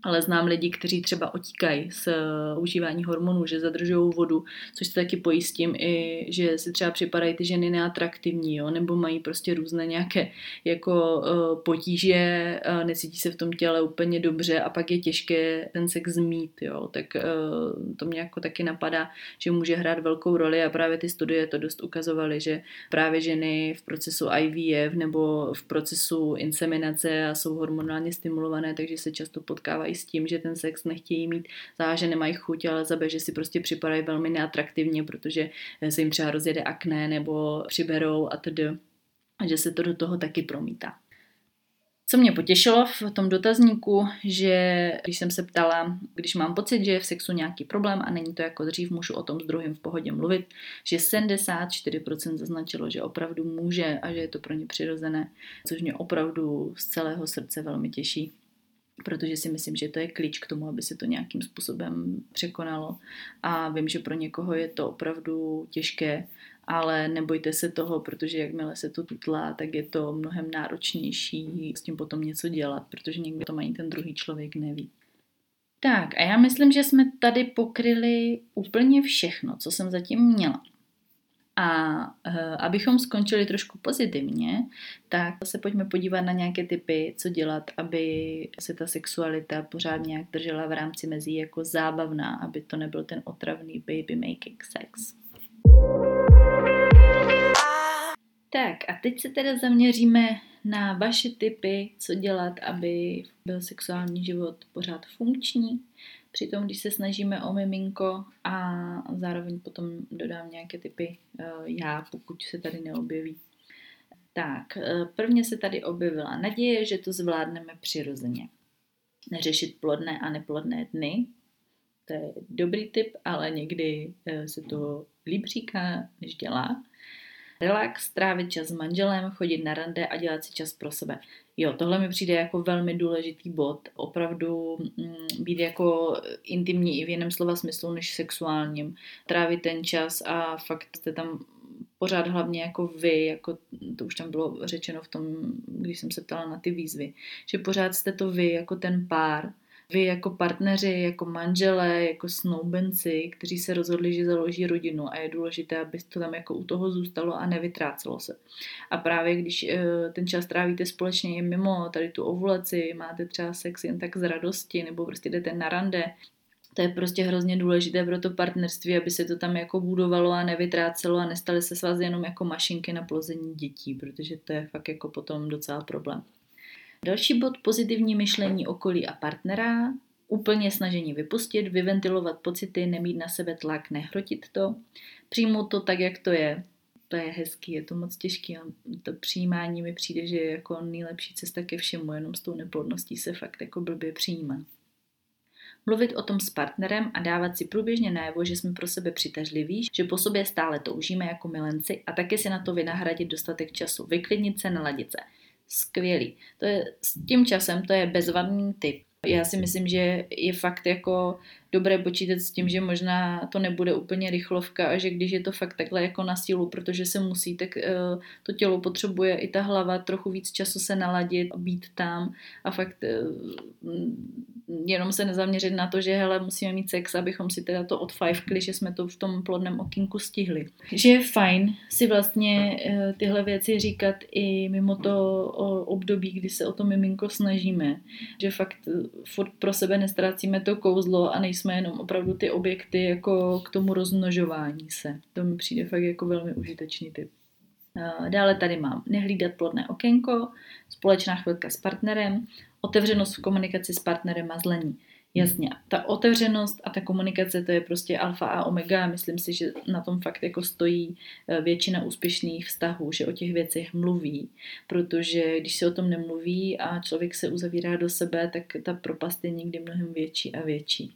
ale znám lidi, kteří třeba otíkají z uh, užívání hormonů, že zadržují vodu, což se taky pojistím i, že si třeba připadají ty ženy neatraktivní, jo, nebo mají prostě různé nějaké jako uh, potíže, uh, necítí se v tom těle úplně dobře a pak je těžké ten sex zmít, jo, tak uh, to mě jako taky napadá, že může hrát velkou roli a právě ty studie to dost ukazovaly, že právě ženy v procesu IVF nebo v procesu inseminace a jsou hormonálně stimulované, takže se často potkávají s tím, že ten sex nechtějí mít za, že nemají chuť, ale za že si prostě připadají velmi neatraktivně, protože se jim třeba rozjede akné nebo přiberou a tedy a že se to do toho taky promítá. Co mě potěšilo v tom dotazníku, že když jsem se ptala, když mám pocit, že je v sexu nějaký problém a není to jako dřív, můžu o tom s druhým v pohodě mluvit, že 74% zaznačilo, že opravdu může a že je to pro ně přirozené, což mě opravdu z celého srdce velmi těší protože si myslím, že to je klíč k tomu, aby se to nějakým způsobem překonalo. A vím, že pro někoho je to opravdu těžké, ale nebojte se toho, protože jakmile se to tutlá, tak je to mnohem náročnější s tím potom něco dělat, protože někdy to mají ten druhý člověk neví. Tak a já myslím, že jsme tady pokryli úplně všechno, co jsem zatím měla. A uh, abychom skončili trošku pozitivně, tak se pojďme podívat na nějaké typy, co dělat, aby se ta sexualita pořád nějak držela v rámci mezí jako zábavná, aby to nebyl ten otravný baby making sex. Tak a teď se teda zaměříme na vaše typy, co dělat, aby byl sexuální život pořád funkční. Přitom, když se snažíme o miminko a zároveň potom dodám nějaké typy uh, já, pokud se tady neobjeví. Tak, uh, prvně se tady objevila naděje, že to zvládneme přirozeně. Neřešit plodné a neplodné dny, to je dobrý tip, ale někdy uh, se to líp říká, než dělá. Relax, trávit čas s manželem, chodit na rande a dělat si čas pro sebe. Jo, tohle mi přijde jako velmi důležitý bod. Opravdu mm, být jako intimní i v jiném slova smyslu než sexuálním. Trávit ten čas a fakt jste tam pořád hlavně jako vy, jako to už tam bylo řečeno v tom, když jsem se ptala na ty výzvy, že pořád jste to vy jako ten pár, vy jako partneři, jako manželé, jako snoubenci, kteří se rozhodli, že založí rodinu a je důležité, aby to tam jako u toho zůstalo a nevytrácelo se. A právě když eh, ten čas trávíte společně i mimo tady tu ovulaci, máte třeba sex jen tak z radosti nebo prostě jdete na rande, to je prostě hrozně důležité pro to partnerství, aby se to tam jako budovalo a nevytrácelo a nestali se s vás jenom jako mašinky na plození dětí, protože to je fakt jako potom docela problém. Další bod pozitivní myšlení okolí a partnera, úplně snažení vypustit, vyventilovat pocity, nemít na sebe tlak, nehrotit to, přijmout to tak, jak to je. To je hezký, je to moc těžký to přijímání mi přijde, že je jako nejlepší cesta ke všemu, jenom s tou neplodností se fakt jako blbě přijímá. Mluvit o tom s partnerem a dávat si průběžně najevo, že jsme pro sebe přitažliví, že po sobě stále toužíme jako milenci a taky si na to vynahradit dostatek času, vyklidnit se, naladit se skvělý. To je s tím časem, to je bezvadný typ. Já si myslím, že je fakt jako dobré počítat s tím, že možná to nebude úplně rychlovka a že když je to fakt takhle jako na sílu, protože se musí, tak uh, to tělo potřebuje i ta hlava trochu víc času se naladit, být tam a fakt uh, jenom se nezaměřit na to, že hele, musíme mít sex, abychom si teda to odfajfkli, že jsme to v tom plodném okinku stihli. Že je fajn si vlastně uh, tyhle věci říkat i mimo to období, kdy se o to miminko snažíme. Že fakt furt pro sebe nestrácíme to kouzlo a nejsme jsme jenom opravdu ty objekty jako k tomu rozmnožování se. To mi přijde fakt jako velmi užitečný typ. Dále tady mám nehlídat plodné okénko, společná chvilka s partnerem, otevřenost v komunikaci s partnerem a zlení. Jasně, ta otevřenost a ta komunikace, to je prostě alfa a omega. Myslím si, že na tom fakt jako stojí eh, většina úspěšných vztahů, že o těch věcech mluví, protože když se o tom nemluví a člověk se uzavírá do sebe, tak ta propast je někdy mnohem větší a větší.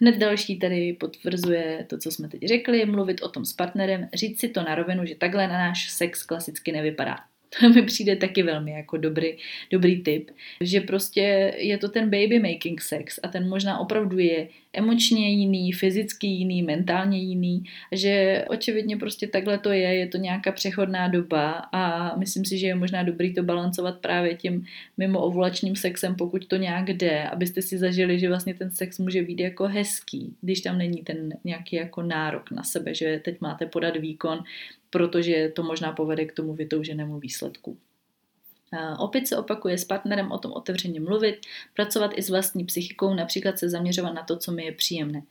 Hned další tady potvrzuje to, co jsme teď řekli, mluvit o tom s partnerem, říct si to na rovinu, že takhle na náš sex klasicky nevypadá. To mi přijde taky velmi jako dobrý, dobrý tip, že prostě je to ten baby making sex a ten možná opravdu je emočně jiný, fyzicky jiný, mentálně jiný, že očividně prostě takhle to je, je to nějaká přechodná doba a myslím si, že je možná dobrý to balancovat právě tím mimo ovulačním sexem, pokud to nějak jde, abyste si zažili, že vlastně ten sex může být jako hezký, když tam není ten nějaký jako nárok na sebe, že teď máte podat výkon, protože to možná povede k tomu vytouženému výsledku. Opět se opakuje s partnerem o tom otevřeně mluvit, pracovat i s vlastní psychikou, například se zaměřovat na to, co mi je příjemné.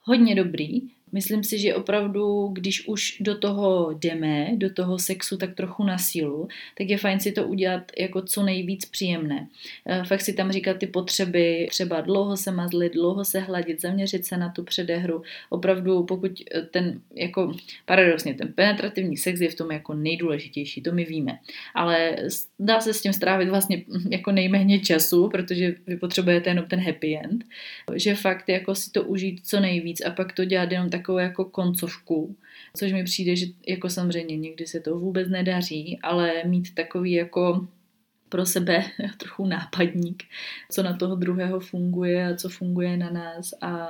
Hodně dobrý, Myslím si, že opravdu, když už do toho jdeme, do toho sexu tak trochu na sílu, tak je fajn si to udělat jako co nejvíc příjemné. Eh, fakt si tam říkat ty potřeby, třeba dlouho se mazlit, dlouho se hladit, zaměřit se na tu předehru. Opravdu, pokud eh, ten, jako paradoxně, ten penetrativní sex je v tom jako nejdůležitější, to my víme. Ale dá se s tím strávit vlastně hm, jako nejméně času, protože vy potřebujete jenom ten happy end. Že fakt jako si to užít co nejvíc a pak to dělat jenom takovou jako koncovku, což mi přijde, že jako samozřejmě někdy se to vůbec nedaří, ale mít takový jako pro sebe trochu nápadník, co na toho druhého funguje a co funguje na nás. A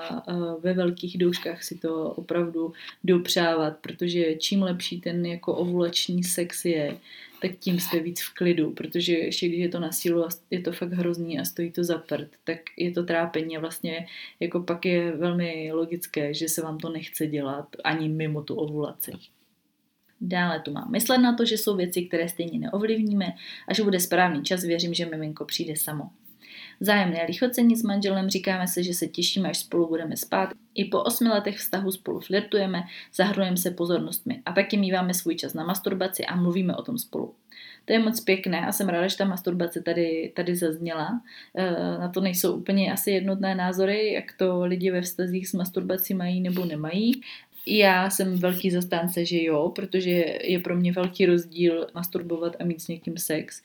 ve velkých douškách si to opravdu dopřávat, protože čím lepší ten jako ovulační sex je, tak tím jste víc v klidu, protože ještě když je to na sílu a je to fakt hrozný a stojí to za prd, tak je to trápení. A vlastně jako pak je velmi logické, že se vám to nechce dělat ani mimo tu ovulaci. Dále tu mám myslet na to, že jsou věci, které stejně neovlivníme a že bude správný čas, věřím, že miminko přijde samo. Zájemné lichocení s manželem, říkáme se, že se těšíme, až spolu budeme spát. I po osmi letech vztahu spolu flirtujeme, zahrnujeme se pozornostmi a taky míváme svůj čas na masturbaci a mluvíme o tom spolu. To je moc pěkné a jsem ráda, že ta masturbace tady, tady zazněla. E, na to nejsou úplně asi jednotné názory, jak to lidi ve vztazích s masturbací mají nebo nemají. Já jsem velký zastánce, že jo, protože je pro mě velký rozdíl masturbovat a mít s někým sex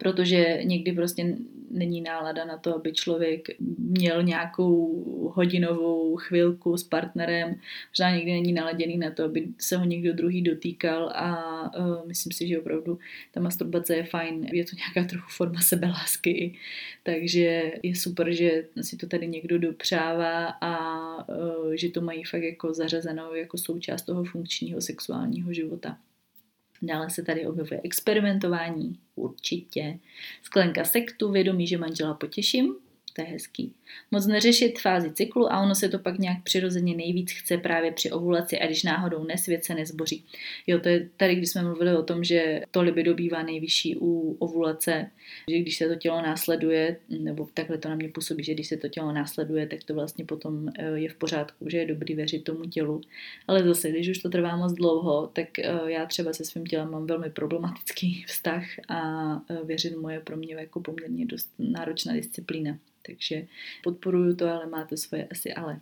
protože někdy prostě není nálada na to, aby člověk měl nějakou hodinovou chvilku s partnerem, možná někdy není naladěný na to, aby se ho někdo druhý dotýkal a uh, myslím si, že opravdu ta masturbace je fajn, je to nějaká trochu forma sebelásky, takže je super, že si to tady někdo dopřává a uh, že to mají fakt jako zařazenou jako součást toho funkčního sexuálního života. Dále se tady objevuje experimentování, určitě. Sklenka sektu, vědomí, že manžela potěším, to je hezký. Moc neřešit fázi cyklu a ono se to pak nějak přirozeně nejvíc chce právě při ovulaci a když náhodou nesvět se nezboří. Jo, to je tady, když jsme mluvili o tom, že to libido bývá nejvyšší u ovulace, že když se to tělo následuje, nebo takhle to na mě působí, že když se to tělo následuje, tak to vlastně potom eh, je v pořádku, že je dobrý věřit tomu tělu. Ale zase, když už to trvá moc dlouho, tak eh, já třeba se svým tělem mám velmi problematický vztah a eh, věřit mu je pro mě jako poměrně dost náročná disciplína. Takže podporuju to, ale máte svoje asi ale.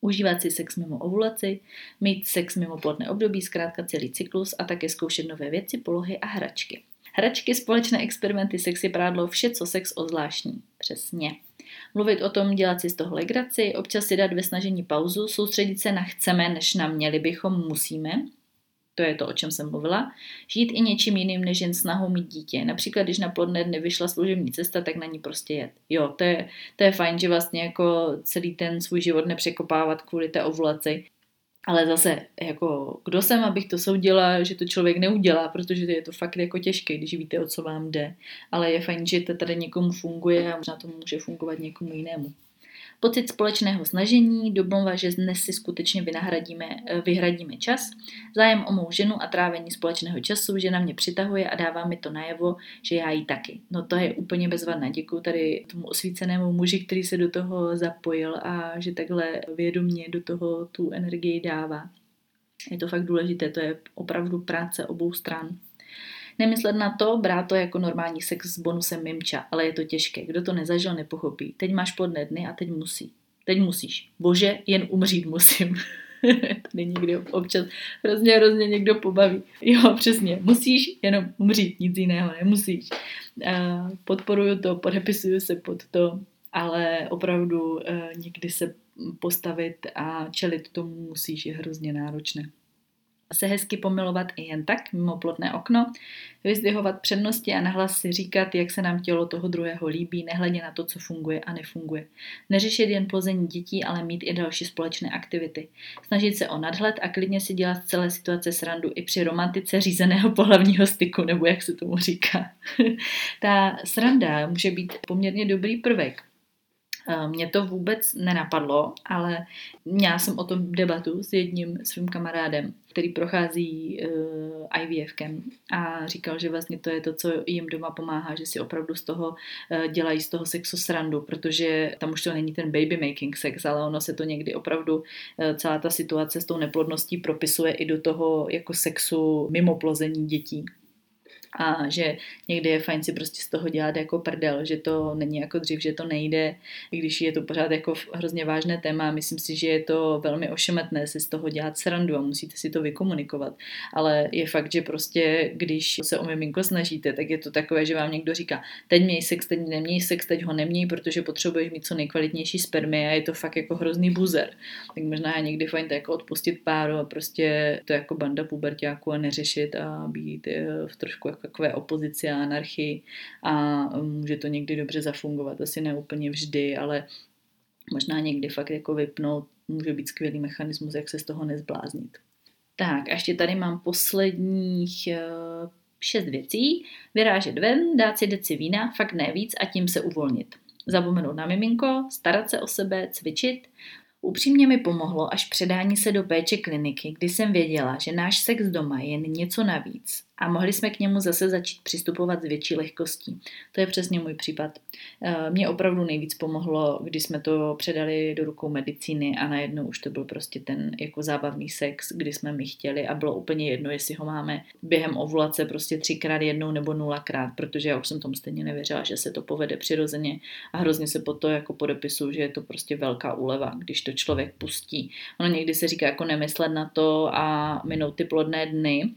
Užívat si sex mimo ovulaci, mít sex mimo plodné období, zkrátka celý cyklus a také zkoušet nové věci, polohy a hračky. Hračky, společné experimenty, sexy prádlo, vše, co sex ozvláštní. Přesně. Mluvit o tom, dělat si z toho legraci, občas si dát ve snažení pauzu, soustředit se na chceme, než na měli bychom, musíme, to je to, o čem jsem mluvila. Žít i něčím jiným, než jen snahou mít dítě. Například, když na plodné dny vyšla služební cesta, tak na ní prostě jet. Jo, to je, to je fajn, že vlastně jako celý ten svůj život nepřekopávat kvůli té ovulaci. Ale zase, jako, kdo jsem, abych to soudila, že to člověk neudělá, protože je to fakt jako těžké, když víte, o co vám jde. Ale je fajn, že to tady někomu funguje a možná to může fungovat někomu jinému. Pocit společného snažení, domluva, že dnes si skutečně vynahradíme, eh, vyhradíme čas, zájem o mou ženu a trávení společného času, že na mě přitahuje a dává mi to najevo, že já jí taky. No to je úplně bezvadné. Děkuji tady tomu osvícenému muži, který se do toho zapojil a že takhle vědomě do toho tu energii dává. Je to fakt důležité, to je opravdu práce obou stran. Nemyslet na to, brát to jako normální sex s bonusem mimča, ale je to těžké. Kdo to nezažil, nepochopí. Teď máš plodné dny a teď musí. Teď musíš. Bože, jen umřít musím. Tady někdy občas hrozně, hrozně někdo pobaví. Jo, přesně. Musíš jenom umřít, nic jiného nemusíš. Podporuju to, podepisuju se pod to, ale opravdu e, někdy se postavit a čelit tomu musíš je hrozně náročné se hezky pomilovat i jen tak, mimo plotné okno, vyzdvihovat přednosti a nahlas si říkat, jak se nám tělo toho druhého líbí, nehledě na to, co funguje a nefunguje. Neřešit jen plození dětí, ale mít i další společné aktivity. Snažit se o nadhled a klidně si dělat celé situace srandu i při romantice řízeného pohlavního styku, nebo jak se tomu říká. Ta sranda může být poměrně dobrý prvek, mě to vůbec nenapadlo, ale měla jsem o tom debatu s jedním svým kamarádem, který prochází eh, IVFkem a říkal, že vlastně to je to, co jim doma pomáhá, že si opravdu z toho uh, dělají z toho sexu srandu, protože tam už to není ten baby making sex, ale ono se to někdy opravdu celá ta situace s tou neplodností propisuje i do toho jako sexu mimo plození dětí a že někdy je fajn si prostě z toho dělat jako prdel, že to není jako dřív, že to nejde, i když je to pořád jako hrozně vážné téma. Myslím si, že je to velmi ošemetné si z toho dělat srandu a musíte si to vykomunikovat. Ale je fakt, že prostě, když se o miminko snažíte, tak je to takové, že vám někdo říká, teď měj sex, teď neměj sex, teď ho neměj, protože potřebuješ mít co nejkvalitnější spermy a je to fakt jako hrozný buzer. Tak možná je někdy fajn to jako odpustit páru a prostě to jako banda pubertáků a neřešit a být eh, v trošku jako takové opozici a anarchii a může to někdy dobře zafungovat. Asi ne úplně vždy, ale možná někdy fakt jako vypnout může být skvělý mechanismus, jak se z toho nezbláznit. Tak a ještě tady mám posledních eh, šest věcí. Vyrážet ven, dát si deci vína, fakt ne víc a tím se uvolnit. Zapomenout na miminko, starat se o sebe, cvičit, Upřímně mi pomohlo až předání se do péče kliniky, kdy jsem věděla, že náš sex doma je jen něco navíc a mohli jsme k němu zase začít přistupovat s větší lehkostí. To je přesně můj případ. Eh, Mně opravdu nejvíc pomohlo, když jsme to předali do rukou medicíny a najednou už to byl prostě ten jako zábavný sex, kdy jsme mi chtěli a bylo úplně jedno, jestli ho máme během ovulace prostě třikrát jednou nebo nulakrát, protože já už jsem tomu stejně nevěřila, že se to povede přirozeně a hrozně se po to jako podepisu, že je to prostě velká úleva, když to člověk pustí. Ono někdy se říká jako nemyslet na to a minout ty plodné dny,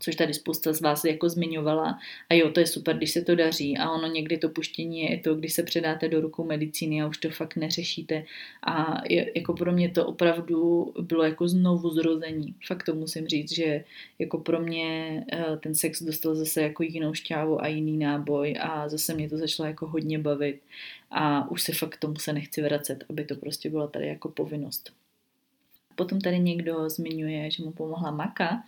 což tady spousta z vás jako zmiňovala. A jo, to je super, když se to daří. A ono někdy to puštění je to, když se předáte do rukou medicíny a už to fakt neřešíte. A je, jako pro mě to opravdu bylo jako znovu zrození. Fakt to musím říct, že jako pro mě eh, ten sex dostal zase jako jinou šťávu a jiný náboj a zase mě to začalo jako hodně bavit. A už se fakt tomu se nechci vracet, aby to prostě byla tady jako povinnost. Potom tady někdo zmiňuje, že mu pomohla maka.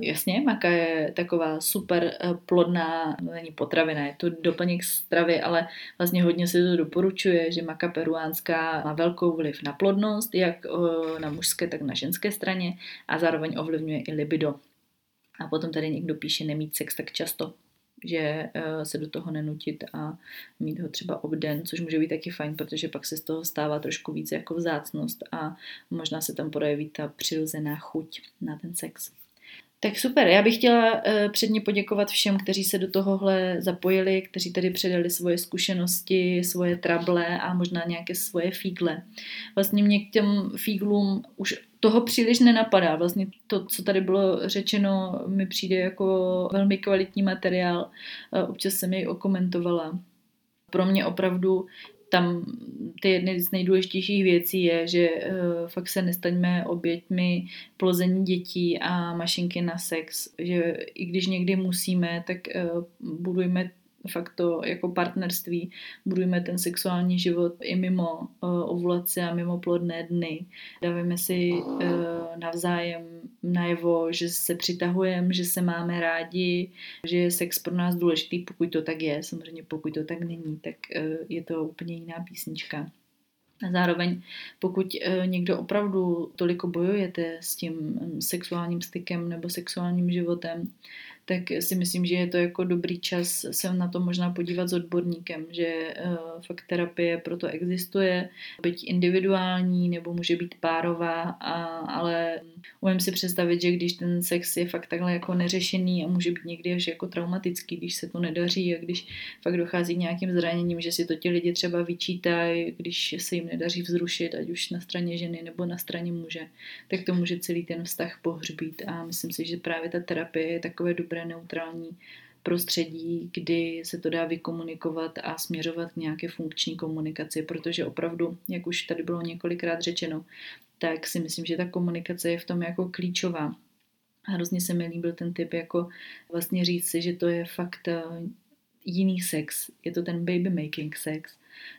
Jasně, maka je taková super eh, plodná, no není potravina, je to doplněk stravy, ale vlastně hodně se to doporučuje, že maka peruánská má velkou vliv na plodnost, jak eh, na mužské, tak na ženské straně a zároveň ovlivňuje i libido. A potom tady někdo píše nemít sex tak často že eh, se do toho nenutit a mít ho třeba obden, což může být taky fajn, protože pak se z toho stává trošku více jako vzácnost a možná se tam projeví ta přirozená chuť na ten sex. Tak super, já bych chtěla uh, předně poděkovat všem, kteří se do tohohle zapojili, kteří tady předali svoje zkušenosti, svoje trable a možná nějaké svoje fígle. Vlastně mě k těm fíglům už toho příliš nenapadá. Vlastně to, co tady bylo řečeno, mi přijde jako velmi kvalitní materiál. Občas jsem jej okomentovala. Pro mě opravdu tam ty jedny z nejdůležitějších věcí je, že uh, fakt se nestaňme oběťmi plození dětí a mašinky na sex, že i když někdy musíme, tak uh, budujme fakt to jako partnerství, budujeme ten sexuální život i mimo uh, ovulace a mimo plodné dny. Dávíme si uh, navzájem najevo, že se přitahujeme, že se máme rádi, že je sex pro nás důležitý, pokud to tak je. Samozřejmě pokud to tak není, tak uh, je to úplně jiná písnička. A zároveň, pokud někdo opravdu toliko bojujete s tím sexuálním stykem nebo sexuálním životem, tak si myslím, že je to jako dobrý čas se na to možná podívat s odborníkem, že uh, fakt terapie proto existuje, byť individuální nebo může být párová, a, ale umím si představit, že když ten sex je fakt takhle jako neřešený a může být někdy až jako traumatický, když se to nedaří a když fakt dochází k nějakým zraněním, že si to ti lidi třeba vyčítají, když se jim nedaří vzrušit, ať už na straně ženy nebo na straně muže, tak to může celý ten vztah pohřbít. A myslím si, že právě ta terapie je takové dobré neutrální prostředí, kdy se to dá vykomunikovat a směřovat k nějaké funkční komunikaci, protože opravdu, jak už tady bylo několikrát řečeno, tak si myslím, že ta komunikace je v tom jako klíčová. Hrozně se mi líbil ten typ, jako vlastně říct si, že to je fakt eh, jiný sex. Je to ten baby making sex,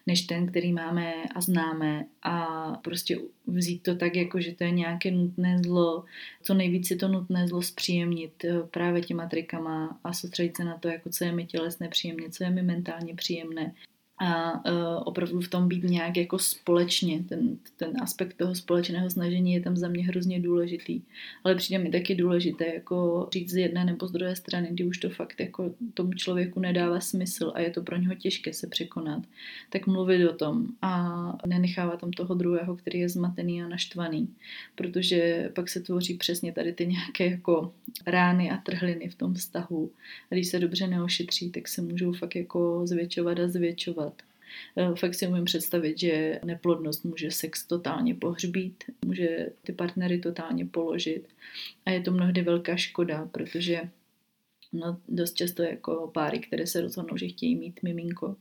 než ten, který máme a známe. A prostě vzít to tak, jako že to je nějaké nutné zlo, co nejvíc si to nutné zlo zpříjemnit eh, právě těma trikama a soustředit se na to, jako co je mi tělesné příjemně, co je mi mentálně příjemné a uh, opravdu v tom být nějak jako společně. Ten, ten aspekt toho společného snažení je tam za mě hrozně důležitý. Ale přijde mi taky důležité jako říct z jedné nebo z druhé strany, kdy už to fakt jako tomu člověku nedává smysl a je to pro něho těžké se překonat, tak mluvit o tom a nenechávat tam toho druhého, který je zmatený a naštvaný. Protože pak se tvoří přesně tady ty nějaké jako rány a trhliny v tom vztahu. A když se dobře neošetří, tak se můžou fakt jako zvětšovat a zvětšovat fakt si umím představit, že neplodnost může sex totálně pohřbít, může ty partnery totálně položit a je to mnohdy velká škoda, protože no, dost často jako páry, které se rozhodnou, že chtějí mít miminko,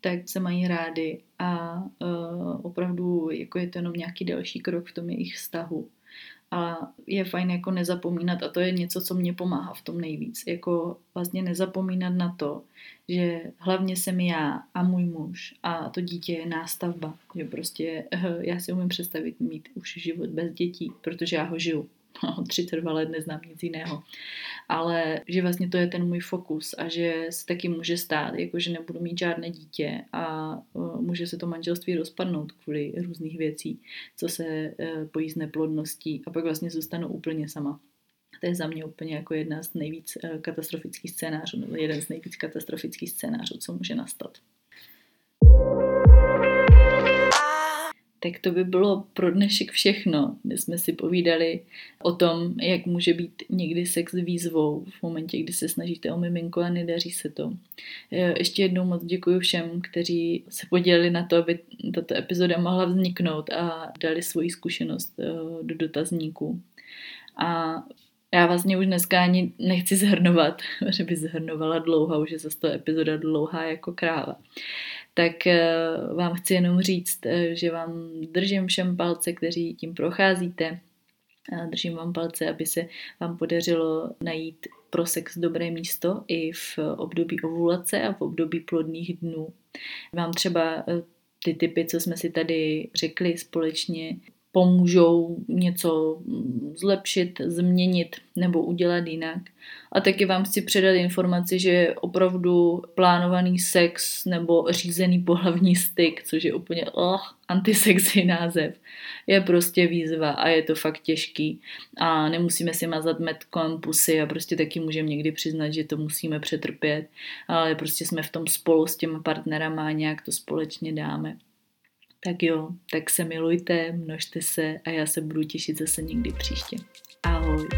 tak se mají rády a uh, opravdu jako je to jenom nějaký další krok v tom jejich vztahu a je fajn jako nezapomínat a to je něco, co mě pomáhá v tom nejvíc. Jako vlastně nezapomínat na to, že hlavně jsem já a můj muž a to dítě je nástavba. Že prostě eh, já si umím představit mít už život bez dětí, protože já ho žiju. 32 let neznám nic jiného. Ale že vlastně to je ten můj fokus a že se taky může stát, jako že nebudu mít žádné dítě a uh, může se to manželství rozpadnout kvůli různých věcí, co se uh, pojí s neplodností a pak vlastně zůstanu úplně sama. To je za mě úplně jako jedna z nejvíc uh, katastrofických scénářů, nebo jeden z nejvíc katastrofických scénářů, co může nastat. Tak to by bylo pro dnešek všechno. My jsme si povídali o tom, jak může být někdy sex výzvou v momentě, kdy se snažíte o miminko a nedaří se to. E, ještě jednou moc děkuji všem, kteří se podělili na to, aby tato epizoda mohla vzniknout a dali svoji zkušenost e, do dotazníku. A já vlastně už dneska ani nechci zhrnovat, že by zhrnovala dlouho, už je zase to epizoda dlouhá jako kráva tak eh, vám chci jenom říct, eh, že vám držím všem palce, kteří tím procházíte. Držím vám palce, aby se vám podařilo najít pro sex dobré místo i v období ovulace a v období plodných dnů. Vám třeba eh, ty typy, co jsme si tady řekli společně, pomůžou něco zlepšit, změnit nebo udělat jinak. A taky vám chci předat informaci, že opravdu plánovaný sex nebo řízený pohlavní styk, což je úplně oh, antisexy název, je prostě výzva a je to fakt těžký. A nemusíme si mazat met kolem pusy a prostě taky můžeme někdy přiznat, že to musíme přetrpět, ale prostě jsme v tom spolu s těma partnerama a nějak to společně dáme. Tak jo, tak se milujte, množte se a já se budu těšit zase někdy příště. Ahoj.